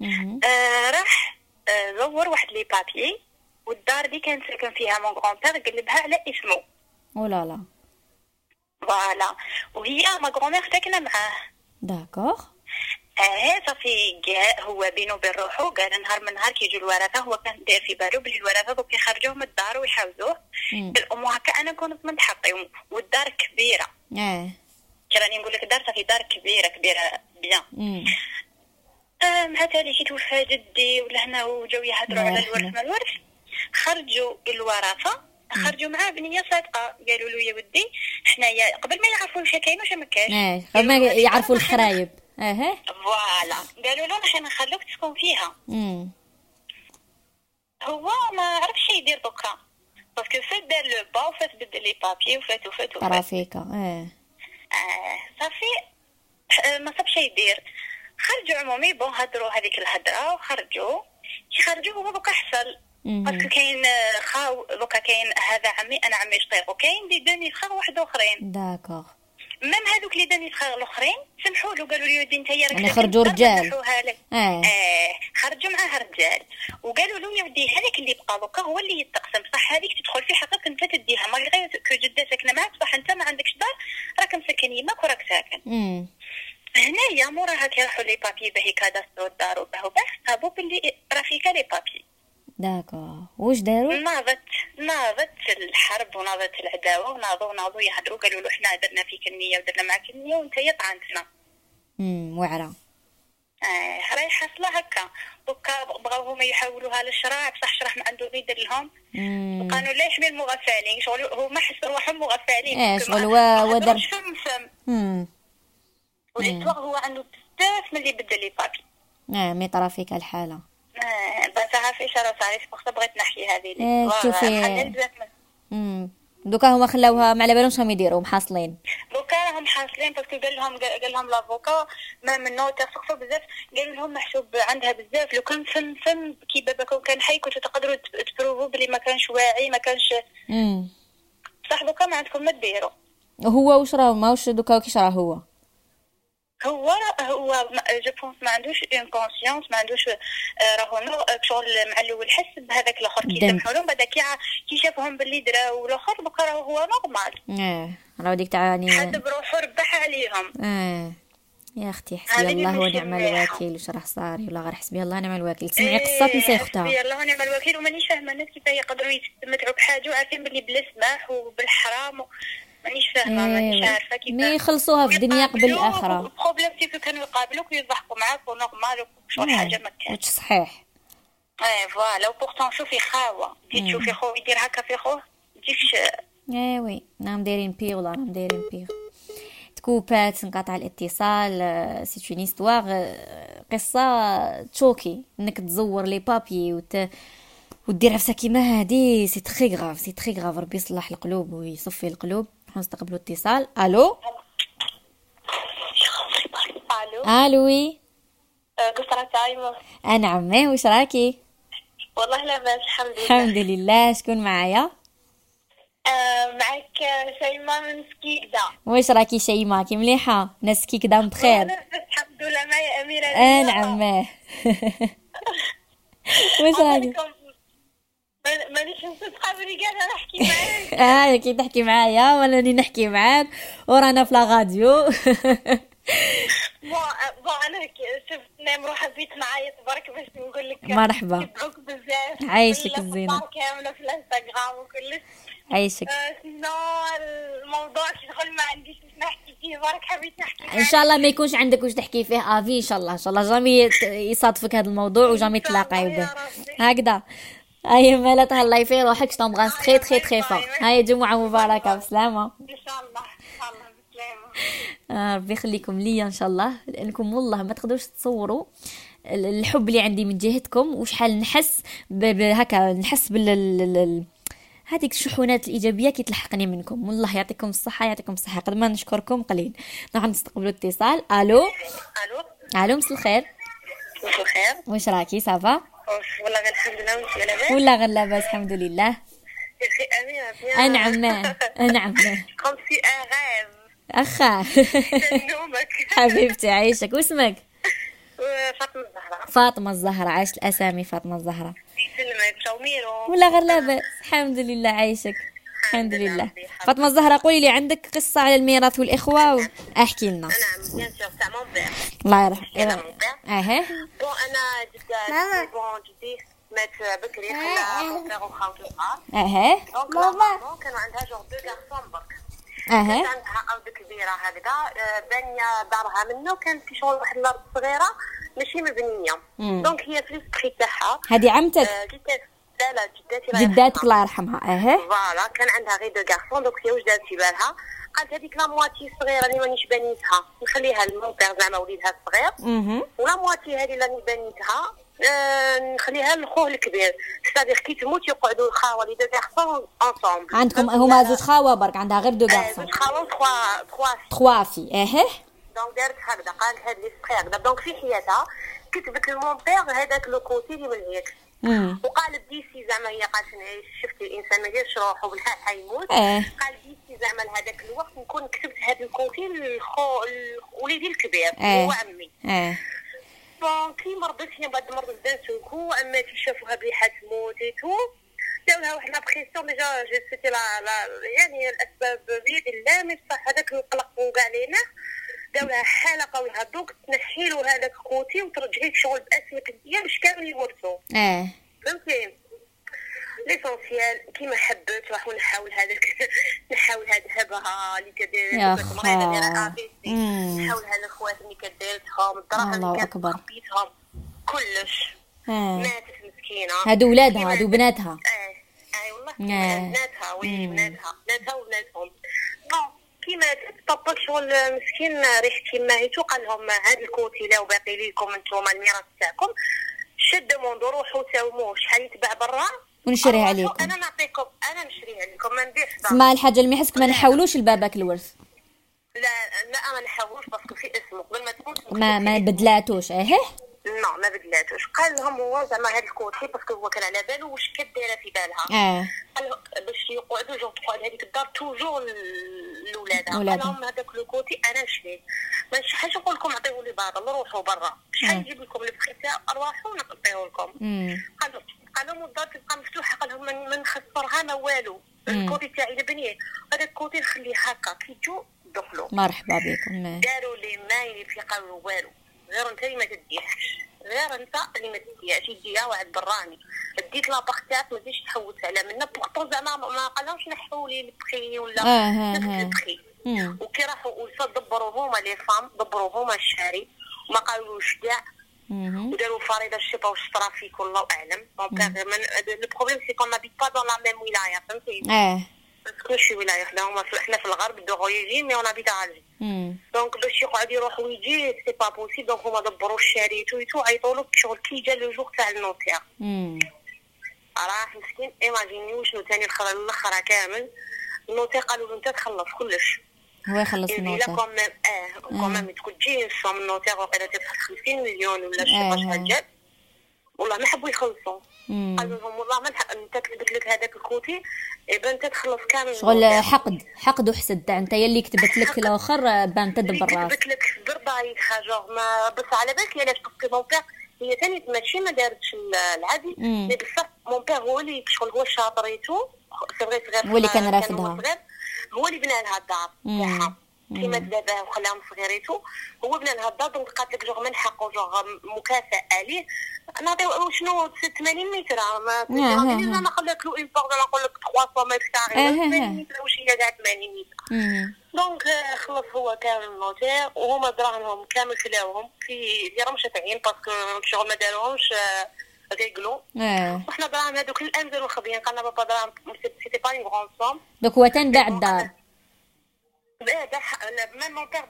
مهم. آه راح آه زور واحد les papiers والدار اللي كان ساكن فيها mon grand-père قلبها على اسمه. oh là là voilà وهي ma grand-mère ساكنه معاه d'accord آه صافي كاع هو بينه وبين روحو قال نهار من نهار كي يجوا الورثه هو كان داير في بالو بلي الورثه دوك يخرجوه من الدار ويحاوزوه. الام هكا أنا كنت من حقي والدار كبيره آه كي راني نقول لك دار صافي دار كبيره كبيره bien. آه مع تالي كي توفى جدي ولا هنا وجاو يهضروا على. الورث ما الورث خرجوا الورثه خرجوا معاه بنية صادقة. قالوا له يا ودي حنايا قبل ما يعرفوا واش كاين واش ما كاينش. آه قبل ما يعرفوا الخرايب. آه voilà. قالوا له نحن نخلوك تسكن فيها. هو ما عرفش يدير دوكا. parce que فات دار le pas وفات بدل les papiers وفات وفات وفات trafiqué آه آه صافي. آه، ما صابش يدير. خرجوا عمومي bon هضروا هذيك الهضره وخرجوا. كي خرجوا هو دوكا حصل. parce que كاين آه، خاو دوكا كاين هذا عمي أنا عمي شقيق وكاين دي دوني فخار واحد اخرين d'accord même هذوك les demi-frères الاخرين سمحوا له قالوا لي ودي انت يا راك يعني خرجوا رجال. آه آه خرجوا معاه رجال وقالوا له يا ودي هذاك اللي بقى دوكا هو اللي يتقسم صح هذيك تدخل في حقك انت تديها ما غير que جده ساكنه معاك صح انت ما عندكش دار راك مسكن يماك وراك ساكن امم هنايا موراها كي راحوا les papiers باه ي cadastrer و الدار وباه وباه صابوا باللي trafiqué les papiers d'accord واش داروا؟ ناضت ناضت الحرب وناضت العداوة وناضوا ناضوا يهضروا قالوا له إحنا درنا فيك النيه ودرنا معك النيه وإنت طعنتنا. امم وعرة آه رايحه صلا هكا. دوكا بغاو هما يحولوها للشراع بصح شرح ما عنده يدير لهم. وقالوا لا يحمي المغفلين؟ شغل هما حسوا روحهم مغفلين. إيه شغل ودر. والاستواء هو عنده بزاف من اللي بدل لي بابي. آه مي طرا فيك الحالة. بس عارفه اش راه صاري بغيت نحكي هذه إيه شوفي. دوكا هما خلاوها ما على بالهمش راهم يديروا؟ محاصلين. دوكا راهم حاصلين باسكو قال لهم قال لهم لافوكا ما من نوتا سقفوا بزاف. قال لهم محسوب عندها بزاف. لو كان فم فم كي بابا كان حي كنتو تقدروا ت prouver و بلي ما كانش واعي ما كانش صح دوكا ما عندكم ما ديروا. هو واش راه ماوش دوكا كيش راه هو؟ هو هو je pense ما عندوش une conscience ما عندوش راهو شغل مع الأول. حس بهذاك الآخر كي سمحوا لهم بعد كي شافهم باللي دراو الآخر بقى راهو هو normal آه راهو ديك تاع يعني حد بروحو ربح عليهم. آه يا أختي حسبي الله ونعم الوكيل وش راح صاري ولا غير حسبي الله ونعم الوكيل. تسمعي قصات نساء أختها. حسبي الله ونعم الوكيل ومانيش فاهمة الناس كيف يقدروا يتمتعوا بحاجه وعارفين باللي بلا سماح وبالحرام. مانيش فاهمة مانيش عارفة كيف mais يخلصوها في الدنيا قبل الاخره ال problème كيف كانوا يقابلوك ويضحكوا معاك و normal وشغل حاجة ما كانش صحيح؟ إيه voilà. و pourtant شوفي خاوة. كي تشوفي خوة يدير هكا في خوة. تجيكش إيه oui. نعم دايرين بي ولا نعم دايرين بي تكوبات انقطع الاتصال c'est une histoire قصة ت choquer إنك تزور les papiers وت ودير عفسه كيما هادي c'est très grave c'est très grave ربي يصلح القلوب ويصفي القلوب. نستقبلوا اتصال. ألو؟ ألو؟ ألو oui؟ قصرة عايمة أنا عمي واش راكي والله لاباس الحمد لله. الحمد لله شكون معايا؟ آه معك شيماء من سكيكدا. واش راكي شيماء؟ كي مليحة؟ ناس سكيكدا بخير. الحمد لله معايا أميرة أنا عماه واش راكي مانيش صحابي قاعدة نحكي [laughs] معاك. آه كي تحكي معايا وأنا اللي نحكي معاك. ورانا في la radio [laughs] bon أنا شفت نام روح البيت معايا تبارك باش نقول لك مرحبا. يبعوك بزاف. عايشك الزينه كاملة في الإنستغرام وكلش عايشك. شنو الموضوع شغل ما عنديش باش نحكي فيه. برك حبيت نحكي إن شاء الله ما يكونش عندك واش تحكي فيه. افي إن شاء الله إن شاء الله. jamais يصادفك هذا الموضوع و jamais تلاقاي به هكذا. هاي مالتها الله يفي روحك je t'embrasse très très très fort هاي جمعة مباركة بسلامة. ان شاء الله ان شاء الله بسلامة. آه ربي يخليكم ليا إن شاء الله لأنكم والله ما تقدروش تصوروا الحب اللي عندي من جهتكم وشحال نحس هكا نحس بال هذيك الشحونات الإيجابية كي تلحقني منكم. والله يعطيكم الصحة يعطيكم الصحة. قد ما نشكركم قليل. نروح نستقبلوا اتصال. ألو؟ ألو؟ ألو مساء الخير. مساء الخير. واش راكي؟ صافا؟ والله غير الحمد لله وانت لاباس؟ والله غير لاباس الحمد لله. يا أخي اميره أنعم أنعم. ان غيف اخا نومك. حبيبتي عايشك واسمك؟ فاطمة الزهراء. فاطمة الزهراء عايشة الأسامي فاطمة الزهراء. يسلمك. ولا غير لاباس. الحمد لله عايشك. الحمد لله. فاطمة الزهراء قولي لي عندك قصة على الميراث والإخوة احكي لنا. نعم bien sûr تاع mon père الله يرحم أها. بون أنا جدا بون جدي مات بكري خلا mon père وخاوته صغار أها. donc ماما كانوا عندها juste deux garçons برك أها. عندها ارض كبيره هكذا بانيه دارها منه كان في شغل واحد الأرض صغيره ماشي مبنيه donc هي في l'esprit تاعها هذه عمتك؟ لا لا جداتي جداتك الله يرحمها. أها voilà كان عندها غير deux garçons donc هي واش دارت في بالها؟ قالت هذيك la moitié الصغيره اللي مانيش بنيتها. نخليها لل mon père زعما وليدها الصغير. و la moitié هذه اللي بنيتها. آه نخليها لخوه الكبير. c'est-à-dire كي تموت يقعدوا الخاوه les deux garçons ensemble عندكم هما زوج خاوة برك عندها غير deux garçons زوج خاوة تخوا تخوا تخوا في أها donc دارت هكذا قالت هاد لي هكذا. donc في حياتها كتبت ل mon père هذاك le côté اللي هيك وقالت d'ici زعما هي قالت شفتي الانسان ما يديرش روحه بالحال حيموت آه. قال d'ici زعما لهذاك الوقت نكون كتبت هذا ال côté لخو وليدي الكبير آه. هو عمي آه كي مرضت هي بعد مرض بدات هو عماتي شافوها بلي حتموت تو داو لها واحد لابريسيون ديجا جو سيتي لا لا يعني الاسباب بيد الله مي بصح هذاك القلق وكاع لينا داو لها حاله لها دوك تنحي له هذاك خوتي وترجعيه شغل بأسمك انت باش كامل يورثوا آه فهمتي؟ ليسونسيال كيما حبت راح نحاول هذاك [laughs] نحاول هاد هبها اللي كدير. نحاول هاد الاخوات اللي كديرتهم الدراهم اللي. خبيتهم كلش. آه. ماتت مسكينة. هادو ولادها هادو بناتها. آه اي والله آه. بناتها oui. بناتها بناتها وبناتهم. كي ماتت طبق شغل مسكين ريح كيما هيتو قال لهم هاد ال côté لا وباقي ليكم انتوما الميراث تاعكم. je demande روحوا ساوموه. شحال يتباع برا؟ ونشريه عليكم. أنا نعطيكم أنا نشريه عليكم ما نبيعش. تسمى الحاجة اللي ما نحولوش لباباك الورث. لا لا ما نحوش parce que في اسمه. قبل ما تموت ما ما بدلاتوش. إيه لا ما بدلاتوش قال لهم هو زعما هاد ال côté parce que هو كان على باله واش كدايره في بالها. آه. قال باش يقعدوا juste تقعد هذيك الدار toujours لاولادها قال. لهم هذاك le côté أنا نشريه ما شحال نقول لكم عطيو لي بعض روحوا برا. شحال. نجيب لكم البخي تاع ارواحوا ونعطيه لكم. امم قال له- قال لهم الدار تبقى مفتوحة. قال لهم ما- نخسرها ما والو. الكوتي تاعي لبنيه. هذاك الكوتي نخليه هكا كي تجو دخلوا مرحبا بكم. داروا لي ما يفيقوا والو. غير انت اللي ما تديهاش غير انت اللي ما تديهاش يديها واحد براني. ديت لاباغ تاعك ما تجيش تحوس على منا بورتون زعما ما قالهمش نحوا لي البخي ولا آه، آه، نفس آه. البخي مم. وكي راحوا وصا دبروا هما لي فام دبروا هما الشاري. وما قالوش كاع. وداروا فريضه شي باش ترافيك والله أعلم. دونك le problème c'est qu'on n'habite pas dans la même ولايه فهمتي؟ آه parce que شي ولاية حنا هما في- حنا في الغرب d'Algérie mais on habite على مم. donc باش يقعد يروح ويجي c'est pas possible donc هما دبروا الشاري tout tout عيطوا له شغل كي جا le jour تاع ال notaire مم. راح مسكين imagine وشنو تاني الآخر الآخر كامل. ال notaire قالوا له أنت تخلص كلش. هو يخلص يقول لا quand même آه quand même تكون تجي نصهم ال notaire وقيلا تدفع 50 مليون ولا شي آه. جات والله ما حبوا يخلصوا. قالوا لهم والله ما نح- أنت كتبت لك هذاك الكوتي أنت تخلص كامل شغل. حقد حقد وحسد أنت يلي كتبت لك الآخر بان تدبر راسك كتبت لك برضايتها juste ما بس على بالك علاش parce que mon père هي ثاني ماشي ما دارتش ال- العادي. mais بصح mon père هو اللي شغل هو الشاطر et tout c'est vrai صغير هو اللي كان. صغير، هو اللي بنى لها الدار. تاعها. كيما دابا وخلاهم صغير et tout هو لها الدار دونك قالت لك جوغ من حقه جوغ مكافأة عليه. نعطيو شنو 80 متر. ما آه، آه، آه. نقول لك لو اون بورد نقول لك 300 متر آه. 80 متر واش هي كاع 80 متر. دونك خلص هو كامل النوتير وهما دراهمهم كامل خلاوهم في في رمشة عين باسكو شغل ما داروهمش ريغلو وحنا دراهم هذوك الأنزل وخبيين قالنا بابا دراهم سيتي با اون غون سوم دوك هو تنباع الدار. لا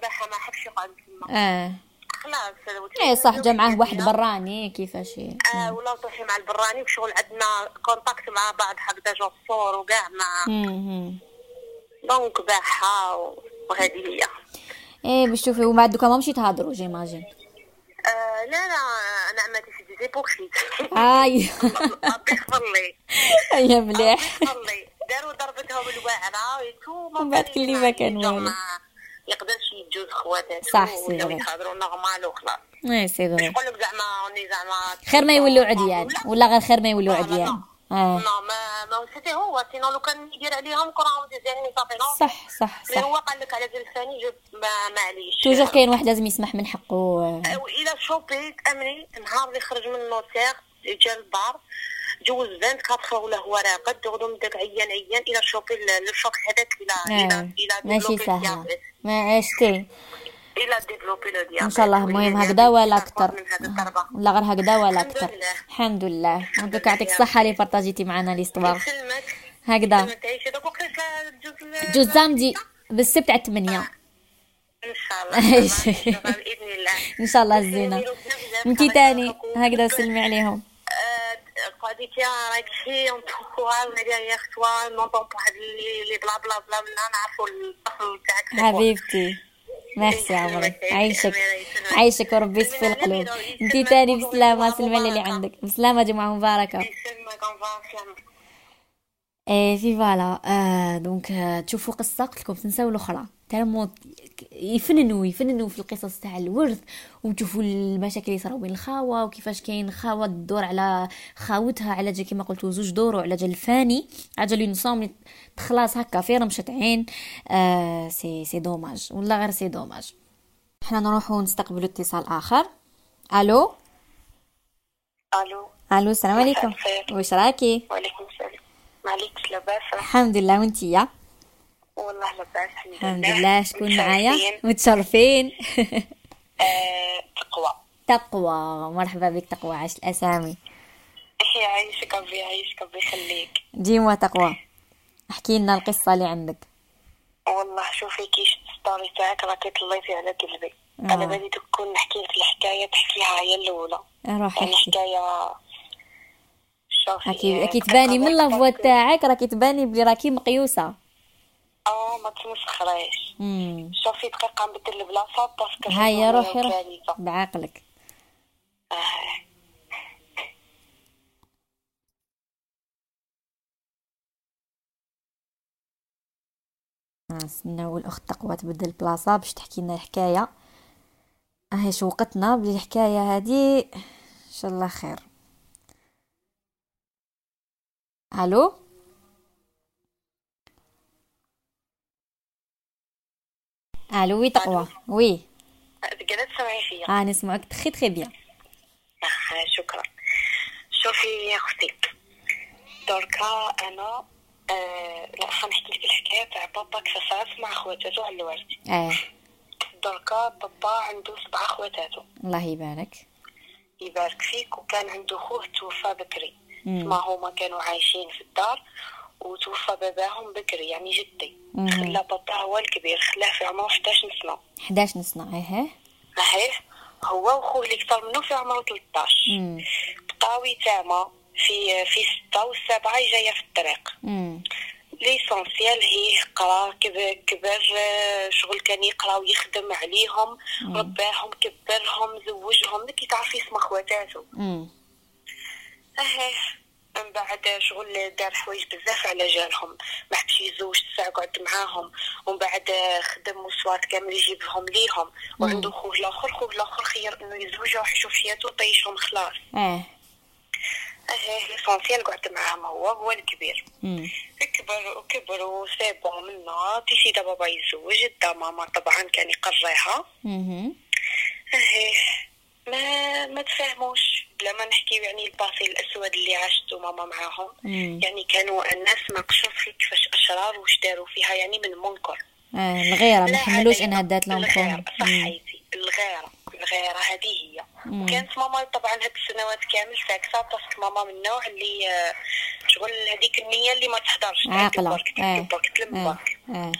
باعها ما حبش يقعد تما آه خلاص إيه صح جا معاه واحد براني كيفاش آه ولا تروحي مع البراني وشغل عندنا كونتاكت مع بعض هكذا جو الصور وكاع مع. دونك باعها وهذه هي. إيه باش تشوفي ومع دوكا ما مشيت تهضروا جيماجين آه لا لا أنا عمتي في دي زيبوكسيت آي. [laughs] ربي يغفر لي. [laughs] يا مليح. والله داروا ضربتهم الواعره ويتو ومن بعد كل ما كان والو. يقدرش يجوز خواتاتو صح، سي فري. نورمال وخلاص اي سي فري نقول لك زعما راني زعما خير ما يولوا عديان ولا؟ غير خير ما يولوا عديان. آه. نو ما ما سيتي هو سينو لو كان يدير عليهم كون راهم ديزاني صافي صح صح مي هو صح قال لك على جال ثاني جو ما معليش توجور كاين واحد لازم يسمح من حقه. والى شوبي امني نهار اللي خرج من النوتير جا البار جوز 24 ولا هو راقد دغدو داك عيان عيان إلى شوبي ال- ال choc هذاك إلى آه. إلى إلى ماشي سهله. ما عشتي. إلى développer إن شاء الله. المهم هكذا ولا أكثر. الضربة. ولا غير هكذا ولا أكثر. الحمد لله. donc يعطيك. الصحة اللي بارطاجيتي معنا l'histoire هكذا. يسلمك. تعيشي donc وقتاش الجوز جوز samedi. بالسبت على 8 [laughs] إن شاء الله. بإذن الله. إن شاء الله الزينة. أنتي تاني. هكذا سلمي عليهم. يا راك شي تخوا ولا دير توا نونطون واحد لي بلا بلا بلا بلا نعرفوا الدخل تاعك. حبيبتي ميرسي عمري عايشك. عايشك وربي يصفي القلوب انتي يسلمك تاني بسلامة سلمي اللي. عندك بسلامة جمعة مباركة إيه في فوالا آه دونك آه تشوفوا قصة قلت لكم تنساو الاخرى تالمو يفننوا يفننوا في القصص تاع الورث وتشوفوا المشاكل اللي صراو بين الخاوة وكيفاش كاين خاوة تدور على خاوتها على جال كيما قلتوا زوج دور وعلى جال فاني على جال نصام تخلاص هكا في رمشة عين آه c'est c'est dommage ولا غير c'est dommage إحنا نروحوا نستقبلوا اتصال اخر ألو ألو ألو السلام عليكم. واش راكي وعليكم السلام معليكش لاباس الحمد لله. وانتيا والله لاباس الحمد لله. شكون معايا؟ متشرفين. آه، تقوى. تقوى. مرحبا بك تقوى. عاش الأسامي. يعيشك ربي يعيشك ربي يخليك. ديما تقوى. احكي لنا القصة اللي عندك. والله شوفي كي l'histoire تاعك راكي طليتي على قلبي. آه. أنا بالي تكون نحكي لك الحكاية تحكيها هي الأولى. روح يعني حكاية شوفي أكيد آه، أكيد تباني من لافوا تاعك- راكي تباني بلي راكي مقيوسة. آه ما تمسخريش شوفي دقيقة نبدل البلاصة باسكو هيا روحي روح كارثة. بعقلك. آه. نستناو الاخت تقوى تبدل البلاصة باش تحكي لنا الحكاية. أهي شوقتنا بلي الحكاية هذه إن شاء الله خير. ألو؟ ألو وي تقوى. وي. قاعدة تسمعي فيا آه نسمعك تخي تخي بيان آه، شكرا. شوفي يا أختي. دركا أنا آه لا حنحكي لك الحكاية تاع بابا كيفاش مع خواتاتو على الورد آه. دركا بابا عنده سبعة خواتاتو. الله يبارك. يبارك فيك وكان عنده خوه توفى بكري. ما هما كانوا عايشين في الدار وتوفى باباهم بكري يعني جدي. خلى بابا هو الكبير خلاه في عمره 11 سنه 11 نصنع إيه هاه هو وخوه اللي كثر منه في عمره 13 امم بقاو يتامى في في ستة والسبعة جاية في الطريق. ليسونسيال هي قرا كبر كبر آه، شغل كان يقرا ويخدم عليهم. رباهم كبرهم زوجهم كي تعرفي اسم خواتاتو. آه من بعد شغل دار حوايج بزاف على جالهم. ما حبش يتزوج تسع قعد معاهم. ومن بعد خدم وسوات كامل يجيبهم ليهم. وعنده خوه الآخر خوه الآخر خير إنه يتزوج ويروح يشوف حياته وطيشهم خلاص. آه آه l'essentiel قعد معاهم هو هو الكبير. كبر وكبر وسابوا منا تيسي دا بابا يتزوج. دا ماما طبعا كان يقريها. آه ما ما تفاهموش بلا ما نحكي يعني الباصي الأسود اللي عاشته ماما معاهم. مم. يعني كانوا الناس ما في كيفاش أشرار واش داروا فيها يعني من منكر آه الغيرة ما هذه إنها دات لهم الغيرة خوهم صح. حياتي الغيرة الغيرة هذه هي. مم. وكانت ماما طبعا هاد السنوات كامل ساكتة parce que ماما من النوع اللي آه، شغل هذيك النية اللي ما تحضرش عاقلة. برك آه. برك تلم برك آه.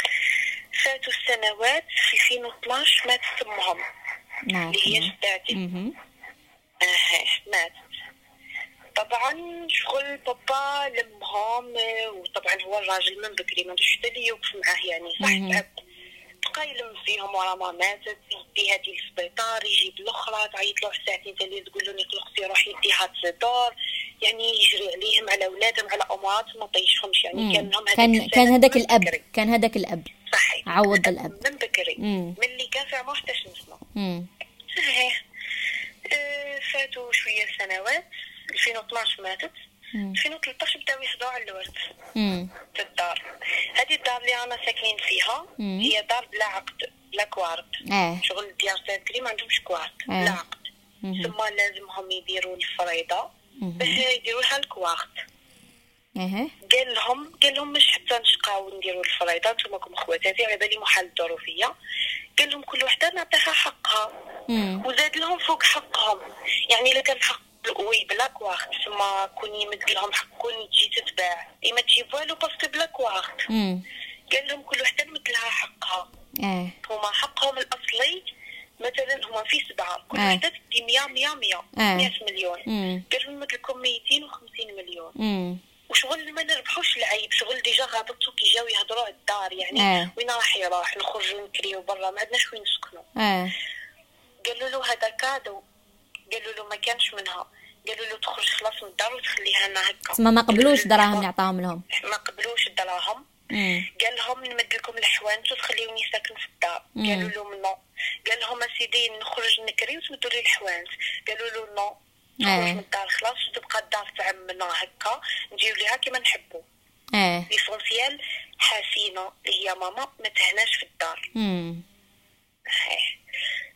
فاتوا السنوات في 2012 ماتت أمهم. ما اللي هي. جداتي مهم. آه ماتت طبعا شغل بابا لمهم وطبعا هو الراجل من بكري ما عندوش حتى اللي يوقف معاه يعني صح. تعب بقى يلم فيهم ورا ما ماتت يدي هذه للسبيطار يجيب الاخرى تعيط له ساعتين تالي تقول له نيك أختي روح يديها تدور يعني يجري عليهم على أولادهم على امهاتهم ما طيشهمش يعني مم. كان لهم كان كان هذاك من الأب بكري. كان هذاك الأب صحيح عوض الأب. من بكري مم. كان في عمره 11 سنه مم. صحيح آه، فاتوا شوية سنوات 2012 ماتت مم. 2013 بداو يحضروا على الورد. في الدار هذه الدار اللي أنا ساكنين فيها مم. هي دار بلا عقد بلا كوارد آه شغل ديار ساكري ما عندهمش كوارد آه. بلا عقد. ثم لازمهم يديروا الفريضة. باش يديروا لها الكوارد أها قال لهم قال لهم مش حتى نشقاو نديروا الفريضة نتوما كم خواتاتي على بالي محال الظروفيه قال لهم كل وحدة نعطيها حقها. وزاد لهم فوق حقهم يعني إلا كان حق oui بلا كوارت ثم كون يمد لهم حق كون تجي تتباع اي ما تجيب والو parce que بلا كوارت مم. قال لهم كل وحدة نمد لها حقها آه هما حقهم الأصلي مثلا هما في سبعة كل آه. وحدة تدي 100 100 100 آه. 100 مليون. قال لهم نمد لكم 250 مليون مم. وشغل ما نربحوش العيب شغل déjà غابطو كي جاو يهضروا على الدار يعني آه. وين راح يروح؟ نخرجوا نكريو برا ما عندناش وين نسكنوا آه قالوا له هذا cadeau. قالوا له ما كانش منها. قالوا له تخرج خلاص من الدار وتخليها لنا هكا. تسمى ما قبلوش دراهم يعطاهم لهم. ما قبلوش الدراهم مم. قال لهم نمد لكم الحوانت وتخليوني ساكن في الدار. مم. قالوا له non قال لهم أسيدي نخرج نكري وتمدوا لي الحوانت قالوا له non تخرج آه. من الدار خلاص وتبقى الدار تاع عمنا هكا نجيو ليها كيما نحبوا آه l'essentiel حسينه اللي هي ماما ما تهناش في الدار. صحيح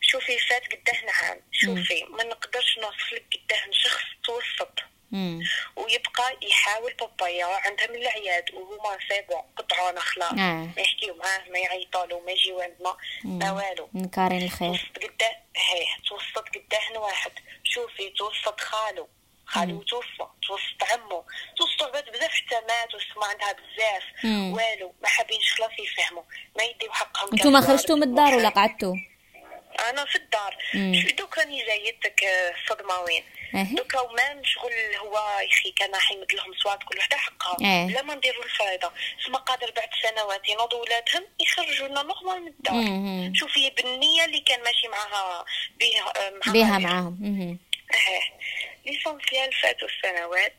شوفي فات قداه نعام شوفي ما نقدرش نوصف لك قداه شخص توسط مم. ويبقى يحاول بابايا عندها من العياد وهما سيبون قطعونا خلاص آه. ما يحكيو معاه ما يعيطولو ما يجيو عندنا ما. والو. نكارين الخير. توسط قداه هيه توسط قداه واحد. شوفي توسط خالو. خالو توفى توسط عمو. توسط عباد بزاف حتى مات وسما عندها بزاف. والو ما حابينش خلاص يفهموا. ما يديو حقهم نتوما كاع خرجتوا من الدار ولا قعدتوا أنا في الدار. شو دوكا راني جايتك آه، الصدمة وين دوكا وما شغل هو يخي كان حيمد لهم soit كل وحدة حقها إيه. بلا ما نديروا الفريضة سما قادر بعد سنوات ينوضوا ولادهم يخرجوا لنا normal من الدار. شوفي بالنية اللي كان ماشي معها بيها آه، معها بيها معاهم. آه l'essentiel فاتوا السنوات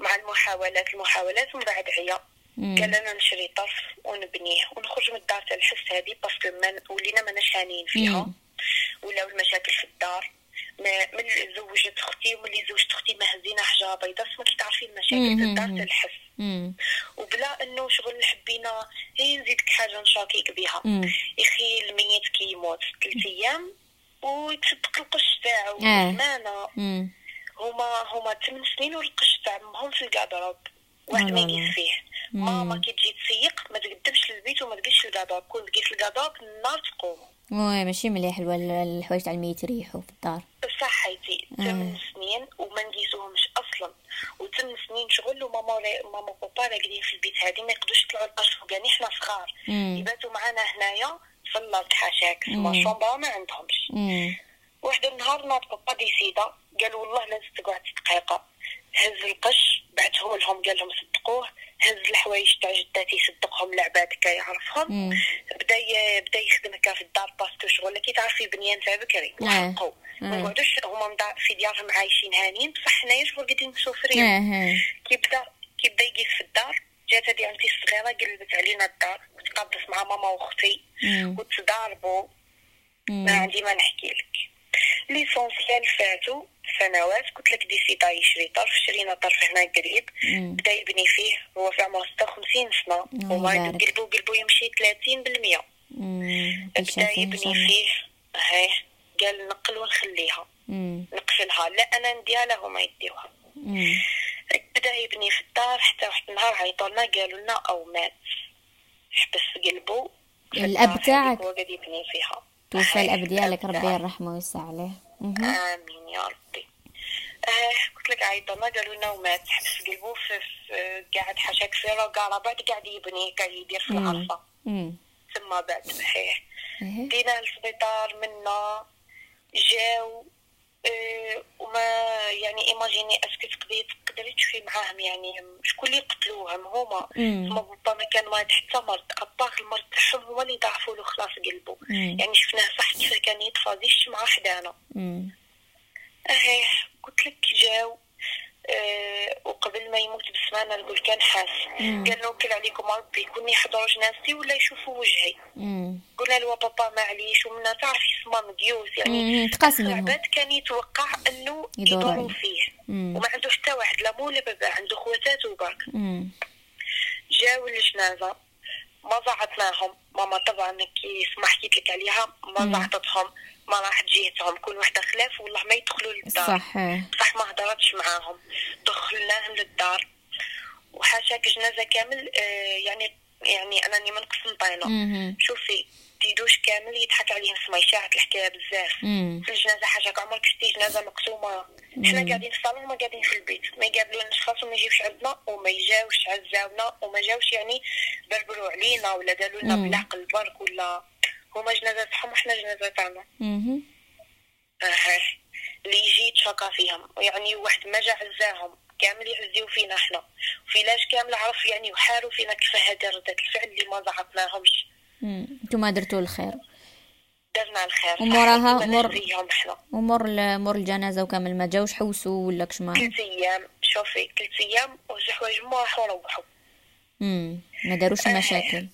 مع المحاولات المحاولات ومن بعد عيا. قال أنا نشري طرف ونبنيه ونخرج من الدار تاع الحس هذه parce que ما ولينا ما نشانين فيها. ولاو المشاكل في الدار. ما من زوجة أختي وملي زوجة أختي ما هزينا حجاره بيضاء ما كي تعرفين المشاكل في الدار تاع الحس. وبلا إنه شغل حبينا هي نزيدك حاجة نشاكيك بها. يخي الميت كي يموت ثلاث أيام ويتصدق القش تاعو. آه. هما هما ثمان سنين والقش تاعهم في ال garde-robe واحد ما آه. يقيس فيه. ماما كي تجي تسيق ما تقدمش للبيت وما تقيسش ال garde-robe كون تقيس ال garde-robe النار تقوم. oui ماشي مليح الحوايج تاع الميت يريحوا في الدار. بصح حيتي ثمان سنين وما نقيسوهمش أصلا. وثمان سنين شغل وماما ماما وبابا راقدين في البيت هذه ما يقدروش يطلعوا القش فوقاني حنا صغار. يباتوا معانا هنايا في اللارد حاشاك. ما chambre ما عندهمش. واحد النهار ناض بابا ديسيدا قال والله لازم تقعد دقيقة. هز القش بعثهم لهم قال لهم صدقوه هز الحوايج تاع جداتي صدقهم العباد كي يعرفهم. بدا بدا يخدم هكا في الدار parce que شغل كي تعرفي بنيان تاع بكري آه. وحقو ما آه. نقعدوش هما في ديارهم عايشين هانيين بصح حنايا شغل قاعدين مسوفرين آه كي بدا كي بدا يقيس في الدار جات هادي عمتي الصغيرة قلبت علينا الدار وتقابلت مع ماما وأختي. وتضاربوا ما. عندي ما نحكي لك l'essentiel فاتوا سنوات قلت لك ديسيدا يشري طرف شرينا طرف هنا قريب. بدا يبني فيه هو في عمره 56 سنة وما. قلبو قلبو يمشي 30% مم. بدا يبني. فيه هاي قال نقل ونخليها. نقفلها لا أنا نديها لا هما يديوها. بدا يبني في الدار حتى واحد النهار عيطوا لنا قالوا لنا أو مات حبس قلبو الدار تاعك؟ هو قاعد يبني فيها توفى الاب ديالك الأب ربي. يرحمه ويوسع عليه. آمين يا ربي آه قلت لك عيطنا قالوا لنا ومات حبس قلبو في, في قاعد حاشاك سيرة وقال بعد قاعد يبني قاعد يدير في مم. ثم بعد صحيح إيه. دينا السبيطار منا جاو وما يعني إيماجيني اسكو تقدري تقدري تشوفي معاهم يعني شكون اللي قتلوهم هما. هما بابا ما كان واحد حتى مرض اباغ المرض تاعهم هو اللي ضعفوا له خلاص قلبو مم. يعني شفناه صح كيف كان يتفاضيش مع حدانا. أهي قلت لك جاو آه وقبل ما يموت بسمانة نقول كان حاس. قال نوكل عليكم ربي كون يحضروا جنازتي ولا يشوفوا وجهي. قلنا له بابا معليش ومنا تعرفي سما مديوس يعني العباد كان يتوقع أنه يدوروا. فيه مم. وما عنده حتى واحد لا مو لا بابا عنده خواتاتو برك مم. جاو الجنازة ما زعطناهم ماما طبعا كي سما حكيت لك عليها ما. زعطتهم ما راحت جيتهم كل وحدة خلاف والله ما يدخلوا للدار صح إيه. صح ما هضرتش معاهم دخلناهم للدار وحاشاك جنازة كامل آه يعني يعني أنني ما نقص نطينه. شوفي تيدوش كامل يضحك عليهم سما يشاعت الحكاية بزاف. في الجنازة حاشاك عمرك شتي جنازة مقسومة. حنا قاعدين في الصالون وما قاعدين في البيت. ما يقابلوناش خاص وما يجيوش عندنا وما يجاوش عزاونا وما جاوش يعني بربروا علينا ولا قالوا لنا. بالعقل برك ولا هما جنازة تاعهم وحنا جنازة تاعنا. مهم. آه اللي يجي يتشاكا فيهم. يعني واحد ما جا عزاهم كامل يعزيو فينا إحنا. وفيلاش كامل عرف يعني وحاروا فينا كيف هذا ردة الفعل اللي ما زعطناهمش مم. انتوما درتوا الخير. درنا الخير. وموراها ما إحنا ومر مر الجنازة وكامل ما جاوش حوسوا ولا كشما ثلاث أيام شوفي ثلاث أيام وجه حوايج ما راحوا روحوا. مم. ما داروش مشاكل.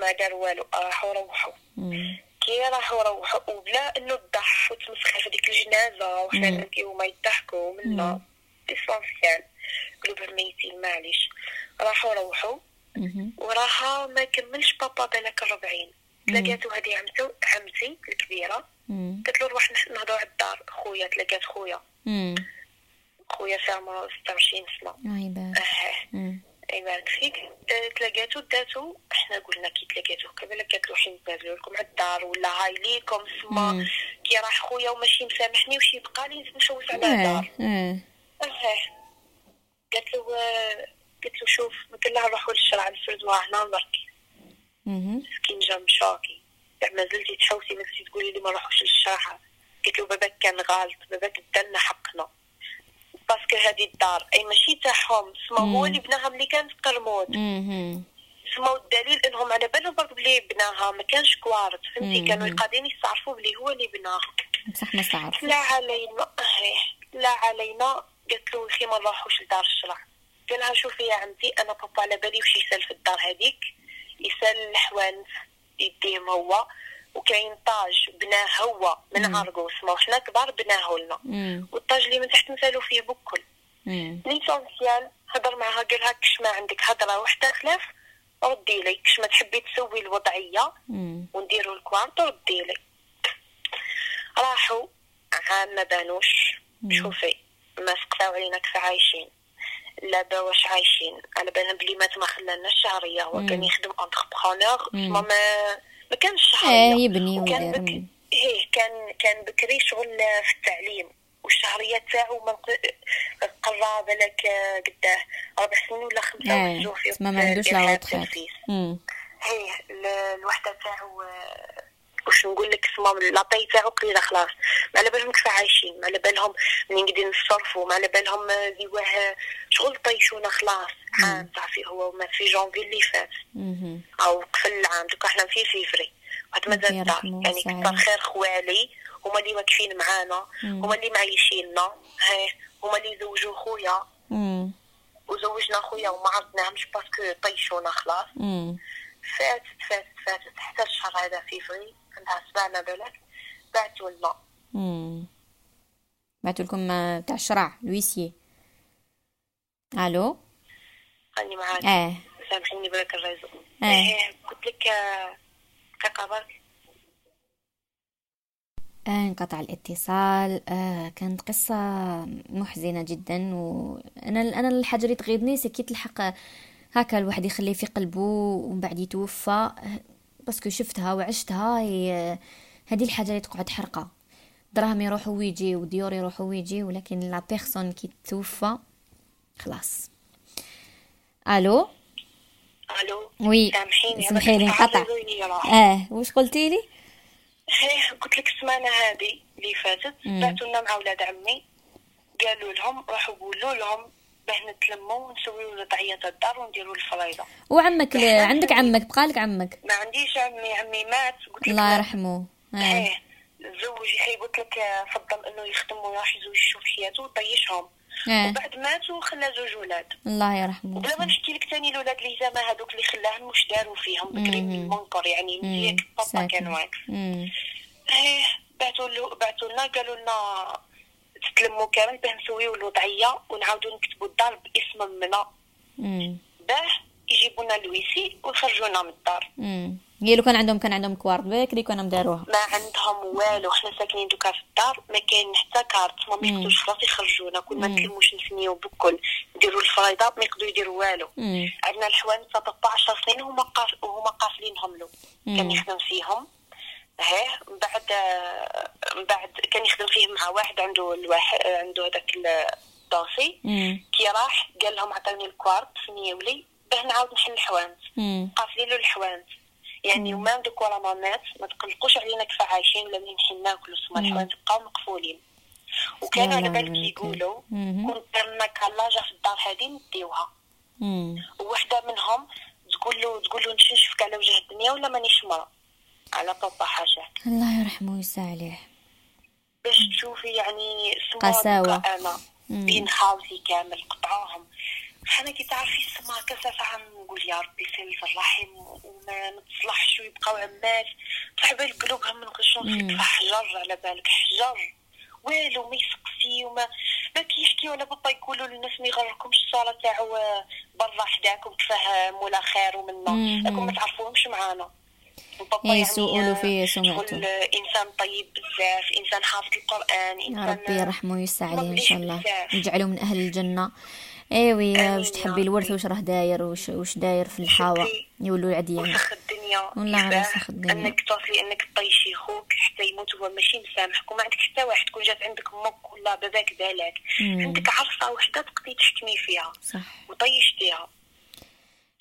ما داروا والو راحوا روحوا. مم. كي راحوا روحوا وبلا إنه تضح وتمسخر في ديك الجنازة وحنا. نبكيو وما يضحكوا منا ديسونسيال قلوبهم ميتين معليش. راحوا روحوا. وراها ما كملش بابا بالك الربعين. تلاقاتو هذه عمتو عمتي الكبيرة. قلت له نروح نح- نهضروا على الدار خويا. تلاقات خويا. خويا عمره 26 سنة. الله يبارك. فيك آه، تلاقاتو داتو إحنا قلنا كي تلاقاتو قبل قالت له حين نتنازلوا لكم على الدار ولا هاي ليكم سما. كي راح خويا وماشي مسامحني وشي يبقى لي نحوس على أه. الدار. أه. قالت له قلت له شوف مثل لها نروحوا للشرع الفرد هنا مهم. مسكين جا مشاكي يعني ما زلتي تحوسي ما زلتي تقولي لي ما نروحوش للشرع قلت له باباك كان غلط باباك ادالنا حقنا. باسكو هذه الدار. أي ماشي تاعهم سما هو. اللي بناها ملي كانت قرمود مهم. سما الدليل إنهم على بالهم برك بلي بناها ما كانش كوارت فهمتي. كانوا قاعدين يستعرفوا بلي هو اللي بناها. بصح ما لا علينا. إيه، لا علينا. قالت له أخي ما نروحوش لدار الشرع. قال لها شوفي يا عمتي أنا بابا على بالي وش يسال في الدار هذيك يسال الحوانت يديهم هو وكاين طاج بناه هو من مم. عرقو سما وحنا كبار بناه لنا. والطاج اللي من تحت نسالو فيه بكل. ليسونسيال هضر معها قال لها كش ما عندك هضرة وحدة خلاف ردي لي كش ما تحبي تسوي الوضعية مم. ونديروا الكوارت وردي لي راحوا عام ما بانوش. شوفي ما سقطاو علينا كيف عايشين لا با واش عايشين. على بالنا بلي مات ما خلالناش شهريه هو. كان يخدم انتربرونور مم. ما ما كانش شهريه يبني وكان بك... إيه كان كان بكري شغل في التعليم. والشهريه تاعو ما قرا بالك قداه. ربع سنين ولا خمسة آه وزوج في ما عندوش لا ال- الوحدة تاعو واش نقول لك اسمها la paye تاعو قليله خلاص ما على بالهم كيف عايشين ما على بالهم منين قاعدين نصرفوا ما على بالهم de quoi شغل طيشونا خلاص عام تعرفي هو ما في جونفي اللي فات. أو قفل العام دوكا إحنا في فيفري واحد ربي مازال دار يعني. كثر خير خوالي هما اللي واقفين معانا. هما اللي معيشيننا هما اللي زوجوا خويا. وزوجنا خويا وما عرضناهمش parce que طيشونا خلاص. فاتت فاتت فاتت حتى الشهر هذا فيفري عندها بالك بعتوا لنا. بعتوا لكم آه، تاع الشرع l'huissier allô؟ راني معاك. آه. سامحيني بلاك ال réseau آه. إيه قلت لك آه، كقبرك آه انقطع الاتصال. آه كانت قصة محزنة جدا وأنا أنا الحاجة اللي تغيظني سكيت الحق هكا الواحد يخليه في قلبه ومن بعد يتوفى. parce que شفتها وعشتها هي هذه الحاجة اللي تقعد حرقة. دراهم يروحوا ويجي وديور يروحوا ويجي ولكن la personne كي توفى. خلاص. allô؟ allô. oui. سامحيني هذاك انقطع. آه واش قلتي لي؟ [laughs] إيه قلت لك السمانة هذه اللي فاتت. بعثوا لنا مع ولاد عمي. قالوا لهم راحوا قولوا لهم باه نتلموا ونسويو وضعيه الدار ونديروا الفريضه وعمك ل- عندك عمك بقالك عمك؟ ما عنديش عمي عمي مات قلت لك الله. يرحمه. آه. إيه زوج حي قلت لك آه، فضل إنه يخدم ويروح يزوج يشوف حياته وطيشهم آه. وبعد مات وخلى زوج ولاد. الله يرحمه. وبلا ما نحكي لك ثاني الاولاد اللي زعما هذوك اللي خلاهم واش داروا فيهم بكري. المنكر يعني. مزيك بابا واقف. إيه بعثوا بعثوا لنا قالوا لنا تتلموا كامل باه نسويو الوضعية ونعاودوا نكتبوا الدار باسم منا. باه يجيبوا لنا ال huissier ويخرجونا من الدار. هي لو كان عندهم كان عندهم كوارت بكري كانوا داروها ما عندهم والو حنا ساكنين دوكا في الدار ما كاين حتى كارت ما. يقدروش خلاص يخرجونا كل ما مم. نتلموش نسنيو بكل نديروا الفريضه ما يقدروا يديروا والو. عندنا الحوانت بابا 10 سنين هما قاف وهما قافلينهم له. كان يخدم فيهم من بعد بعد كان يخدم فيهم مع واحد عنده الواحد عنده هذاك الدوسي. كي راح قال لهم عطوني الكوارت سنيو لي باه نعاود نحل الحوانت. قافلين له الحوانت يعني وما دوك ورا ما مات ما تقلقوش علينا كيف عايشين ولا منين حنا ناكلوا سما. الحوانت بقاو مقفولين وكانوا على بالك يقولوا. كنت درنا كلاجه في الدار هذه نديوها. وواحدة منهم تقول له تقول له نشنشفك على وجه الدنيا ولا مانيش مرة على بابا حاجة. الله يرحمه ويسع عليه. باش تشوفي يعني قساوة. بين خاوتي كامل قطعوهم حنا كي تعرفي السما كذا ساعة نقول يا ربي سلف الرحم وما نتصلحش ويبقاو عمات صاحبي قلوبهم من. في حجر على بالك حجر. والو ما يسقسي وما ما كيشكيو على بابا يقولوا للناس ما يغركمش الصالة تاعو آه، برا حداكم كفاه مولا خير ومنا. راكم ما تعرفوهمش معانا. بابا إيه، يعني سؤلوا فيه سمعته. انسان طيب بزاف إنسان حافظ القرآن إنسان ربي يرحمه ويسع عليه إن شاء الله. يجعله من أهل الجنة ايوي واش تحبي. الورث واش راه داير واش واش داير في الحاره شكري. يولوا العديان وسخ الدنيا والله على وسخ الدنيا. أنك توصلي أنك طيشي خوك حتى يموت وهو ماشي مسامحك وما عندك حتى واحد تكون جات عندك أمك ولا باباك دالك مم. عندك عرصة وحدة تقدري تحكمي فيها صح وطيشتيها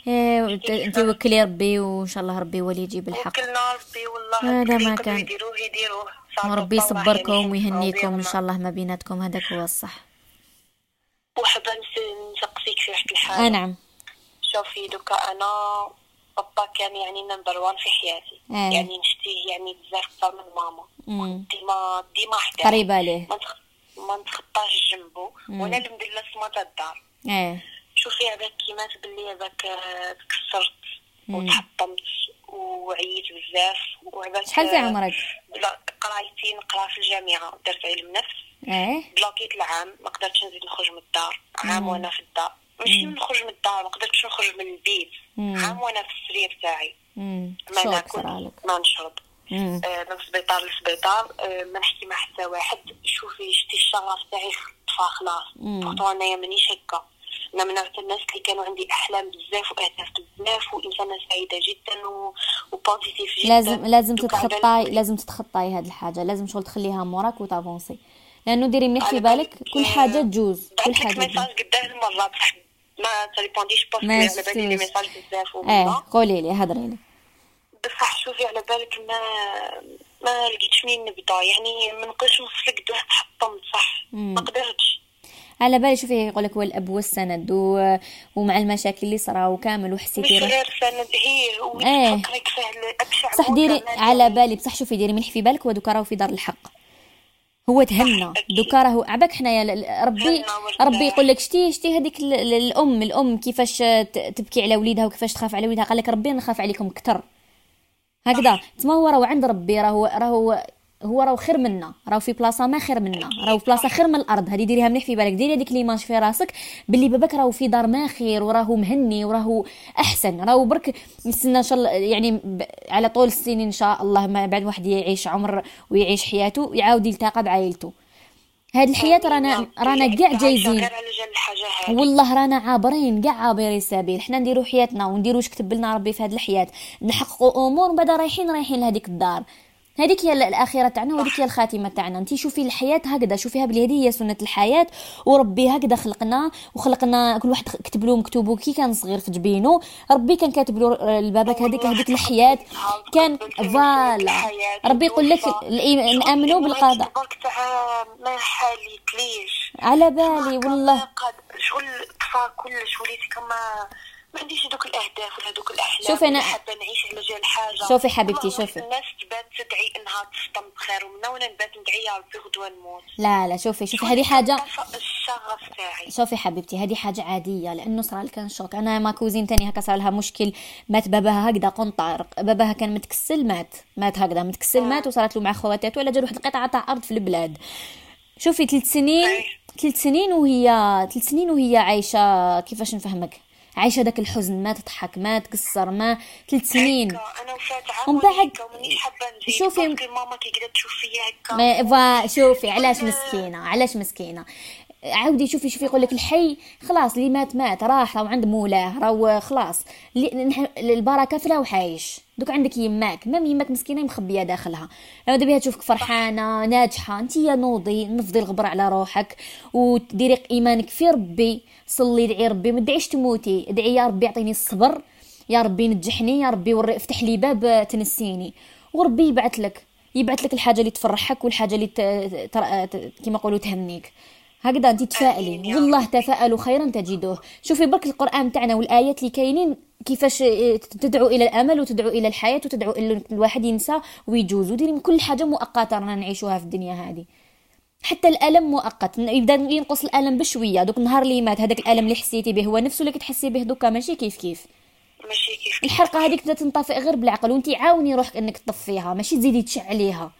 إيه انت وكلي ربي وإن شاء الله ربي هو اللي يجيب الحق. وكلنا ربي والله هذا ما كان. يديروه يديروه وربي يصبركم يعني ويهنيكم إن شاء الله ما بيناتكم هذاك هو الصح. وحابه نس- نسقسيك في واحد آه الحاجة نعم. شوفي دوكا أنا بابا كان يعني number one في حياتي. آه. يعني نشتيه يعني بزاف أكثر من ماما. ديما ديما حداه قريبة ليه ما نتخ- ما نتخطاش جنبه وأنا اللي مدير سمات الدار. إيه شوفي هذاك كيما باللي هذاك آه، تكسرت وتحطمت وعييت بزاف وهذاك شحال في آه، عمرك؟ قرايتي نقرا في الجامعة درت علم نفس إيه. بلاكيت العام ما قدرتش نزيد نخرج من الدار عام وأنا في الدار. ماشي نخرج من الدار ما قدرتش نخرج من البيت. عام وأنا في السرير تاعي. ما ناكل ما نشرب. آه، من السبيطار للسبيطار آه، ما نحكي مع حتى واحد. شوفي شتي الشغف تاعي طفى خلاص. pourtant أنايا مانيش هكا. أنا من نوع الناس اللي كانوا عندي أحلام بزاف واهداف بزاف وإنسانة سعيدة جدا و... و positive جدا. لازم لازم تتخطاي لازم تتخطاي هاد الحاجة. لازم شغل تخليها موراك وتافونسي. لأنه ديري مليح في بالك كل حاجة تجوز. كل حاجة message قداه المره بصح. ما تريبونديش parce que ما على بالي لي. message بزاف إيه قولي لي هضري لي. بصح شوفي على بالك ما ما لقيتش منين نبدأ. يعني ما نقدرش نوصف لك دوه تحطمت صح. ما قدرتش. على بالي شوفي يقول لك هو الأب والسند و... ومع المشاكل اللي صراو كامل مش وحسيتي روحك غير سند هي إيه. ابشع صح ديري على. بالي بصح شوفي ديري مليح في بالك هو دوكا راهو في دار الحق هو تهنى. دوكا راهو عباك حنايا ربي. ربي يقول لك شتي شتي هذيك ال- ال- الأم الأم كيفاش تبكي على وليدها وكيفاش تخاف على وليدها قال لك ربي نخاف عليكم كتر هكذا تما هو راهو عند ربي راهو راهو هو راهو خير منا راهو في بلاصة ما خير منا راهو في بلاصة خير من الأرض. هذه ديريها مليح في بالك ديري هذيك ليماج في راسك باللي باباك راهو في دار ما خير وراهو مهني وراهو أحسن. راهو برك نستنى إن شاء الله يعني على طول السنين إن شاء الله ما بعد واحد يعيش عمر ويعيش حياته يعاود يلتقى بعائلته هاد الحياة رانا رانا كاع جايزين. والله رانا عابرين كاع عابرين السبيل حنا نديرو حياتنا ونديرو واش كتب لنا ربي في هذه الحياة. نحققوا أمور ومن بعد رايحين رايحين لهذيك الدار. هذيك هي الاخره تاعنا وهذيك هي الخاتمة تاعنا. انت شوفي الحياة هكذا شوفيها بلي هذه هي سنة الحياة. وربي هكذا خلقنا وخلقنا كل واحد كتب له مكتوبه كي كان صغير في جبينه ربي كان كاتب له لباباك هذيك هذيك الحياة. كان voilà. ربي يقول لك نامنوا بالقضاء. ما حاليتليش على بالي والله. شغل طفى كلش وليت كما ما عنديش دوك الأهداف ولا دوك الأحلام شوفي ولا حابة نعيش على جال حاجة. شوفي حبيبتي، شوفي. الناس تبات تدعي إنها تفطم بخير ومنا وأنا نبات ندعي يا ربي غدوه نموت لا لا شوفي شوفي هذه حاجة الشغف تاعي. شوفي حبيبتي هذه حاجة عادية لأنه صار كان choc. أنا ما cousine تاني هكا صار لها مشكل. مات باباها هكذا قنطار. باباها كان متكسل مات. مات هكذا متكسل مات وصارت له مع خواتاته ولا جا واحد القطعة تاع أرض في البلاد. شوفي ثلاث سنين. ثلاث سنين وهي ثلاث سنين وهي عايشة. كيفاش نفهمك؟ عايشة داك الحزن ما تضحك ما تكسر ما ثلاث سنين. أنا وفات ومن بعد- شوفي- ماما كي تشوف فيا هكا. شوفي علاش مسكينة علاش مسكينة. عاودي شوفي شوفي يقول لك الحي خلاص اللي مات مات راح راهو عند مولاه راهو خلاص. البركة في راهو عايش. دوك عندك يماك مام يماك مسكينة مخبية داخلها. هذا بها تشوفك فرحانة ناجحة انت يا نوضي نفضي الغبر على روحك وديري إيمانك في ربي صلي دعي ربي ما تدعيش تموتي. ادعي يا ربي يعطيني الصبر يا ربي نجحني يا ربي وري افتح لي باب تنسيني. وربي يبعث لك يبعث لك الحاجة اللي تفرحك والحاجة اللي. تر... ت... كما يقولوا تهنيك. هكذا أنت تفائلي والله تفاءلوا خيرا تجدوه. شوفي برك القرآن تاعنا والآيات اللي كاينين كيفاش آه، تدعو إلى الأمل وتدعو إلى الحياة وتدعو إلى الواحد ينسى ويجوز وديري من كل حاجة مؤقتة رانا نعيشوها في الدنيا هذه. حتى الألم مؤقت. يبدأ ينقص الألم بشوية. دوك النهار اللي مات هذاك الألم اللي حسيتي به هو نفسه اللي كتحسي به دوكا ماشي كيف كيف. ماشي كيف الحرقة هذيك تنطفئ غير بالعقل وانت عاوني روحك إنك تطفيها. ماشي تزيدي تشعليها.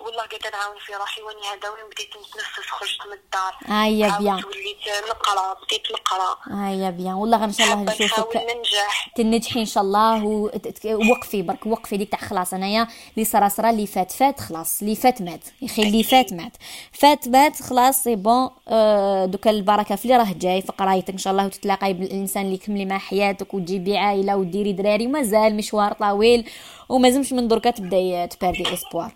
والله قاعدة نعاون في روحي وأني هذا بديت نتنفس خرجت من الدار. هيا bien. وليت نقرأ بديت نقرأ. هيا bien. والله إن شاء الله نشوفك ننجح. تنجحي إن شاء الله ووقفي برك وقفي ديك تاع خلاص أنايا اللي صرا صرا اللي فات فات خلاص. اللي فات مات. يا أخي اللي فات مات. فات مات خلاص c'est bon. آه دوكا البركة في اللي راه جاي في قرايتك إن شاء الله وتتلاقاي بالإنسان اللي يكملي مع حياتك وتجيبي عائلة وديري دراري. مازال مشوار طويل ومازمش من دركا تبداي تباردي إسبوار.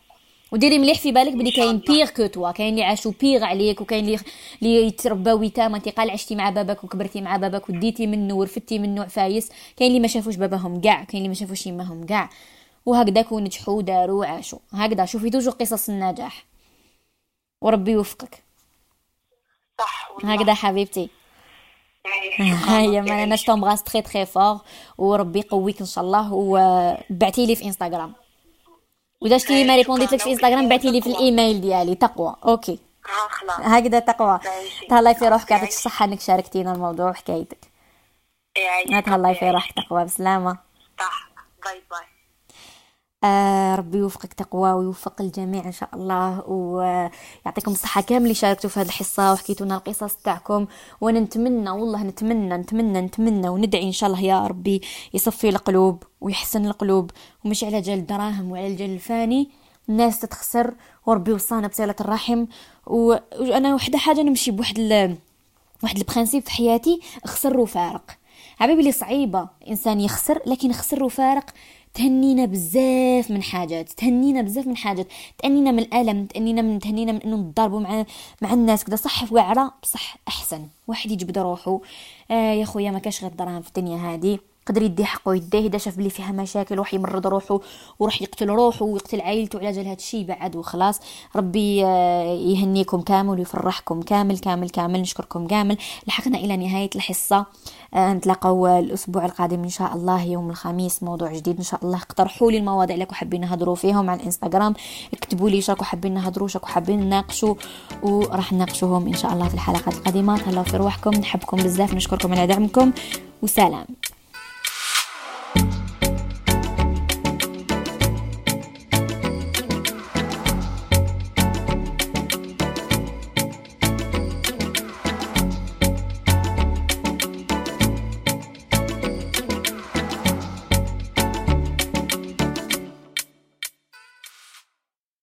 وديري مليح في بالك بلي كاين بيغ كو توا كاين اللي عاشوا بيغ عليك وكاين اللي اللي يترباو يتامى انت قال عشتي مع باباك وكبرتي مع باباك وديتي منه ورفدتي منه عفايس كاين اللي ما شافوش باباهم كاع كاين اللي ما شافوش يماهم كاع وهكذاك ونجحوا وداروا وعاشوا هكذا شوفي توجو قصص النجاح وربي يوفقك. صح هكذا حبيبتي. [laughs] هيا ما أنا تومغاس تري تري فور وربي يقويك إن شاء الله. وبعتي لي في انستغرام واذا شتي ما ريبونديت لك في انستغرام بعتي لي في الايميل ديالي تقوى OK هكذا تقوى. تهلاي في روحك يعطيك الصحة إنك شاركتينا الموضوع وحكايتك. تهلاي في روحك تقوى. بسلامة. صح. bye bye. آه ربي يوفقك تقوى ويوفق الجميع إن شاء الله ويعطيكم الصحة كامل اللي شاركتوا في هذه الحصة وحكيتونا القصص تاعكم وأنا نتمنى والله نتمنى نتمنى نتمنى وندعي إن شاء الله يا ربي يصفي القلوب ويحسن القلوب ومش على جال الدراهم وعلى جال الفاني الناس تتخسر وربي وصانا بصلة الرحم وأنا وحدة حاجة نمشي بواحد ال... واحد البرانسيب في حياتي خسر وفارق. عبيبي لي صعيبة إنسان يخسر لكن خسر وفارق تهنينا بزاف من حاجات تهنينا بزاف من حاجات. تهنينا من الألم تهنينا من تهنينا من إنه نضربوا مع مع الناس كذا صح واعره بصح أحسن. واحد يجبد روحه آه يا خويا ما كاش غير دراهم في الدنيا هذه قدر يدي حقه يديه إذا شاف بلي فيها مشاكل وراح يمرض روحه وراح يقتل روحه ويقتل عائلته على جال هادشي بعد وخلاص. ربي آه، يهنيكم كامل ويفرحكم كامل كامل كامل. نشكركم كامل. لحقنا إلى نهاية الحصة. آه، نتلاقاو الأسبوع القادم إن شاء الله يوم الخميس موضوع جديد. إن شاء الله اقترحوا لي المواضيع اللي حابين نهضروا فيهم على الإنستغرام. اكتبوا لي شاكو حابين نهضروا شاكو حابين نناقشوا وراح نناقشوهم إن شاء الله في الحلقات القادمة. تهلاو في روحكم نحبكم بزاف. نشكركم على دعمكم وسلام. you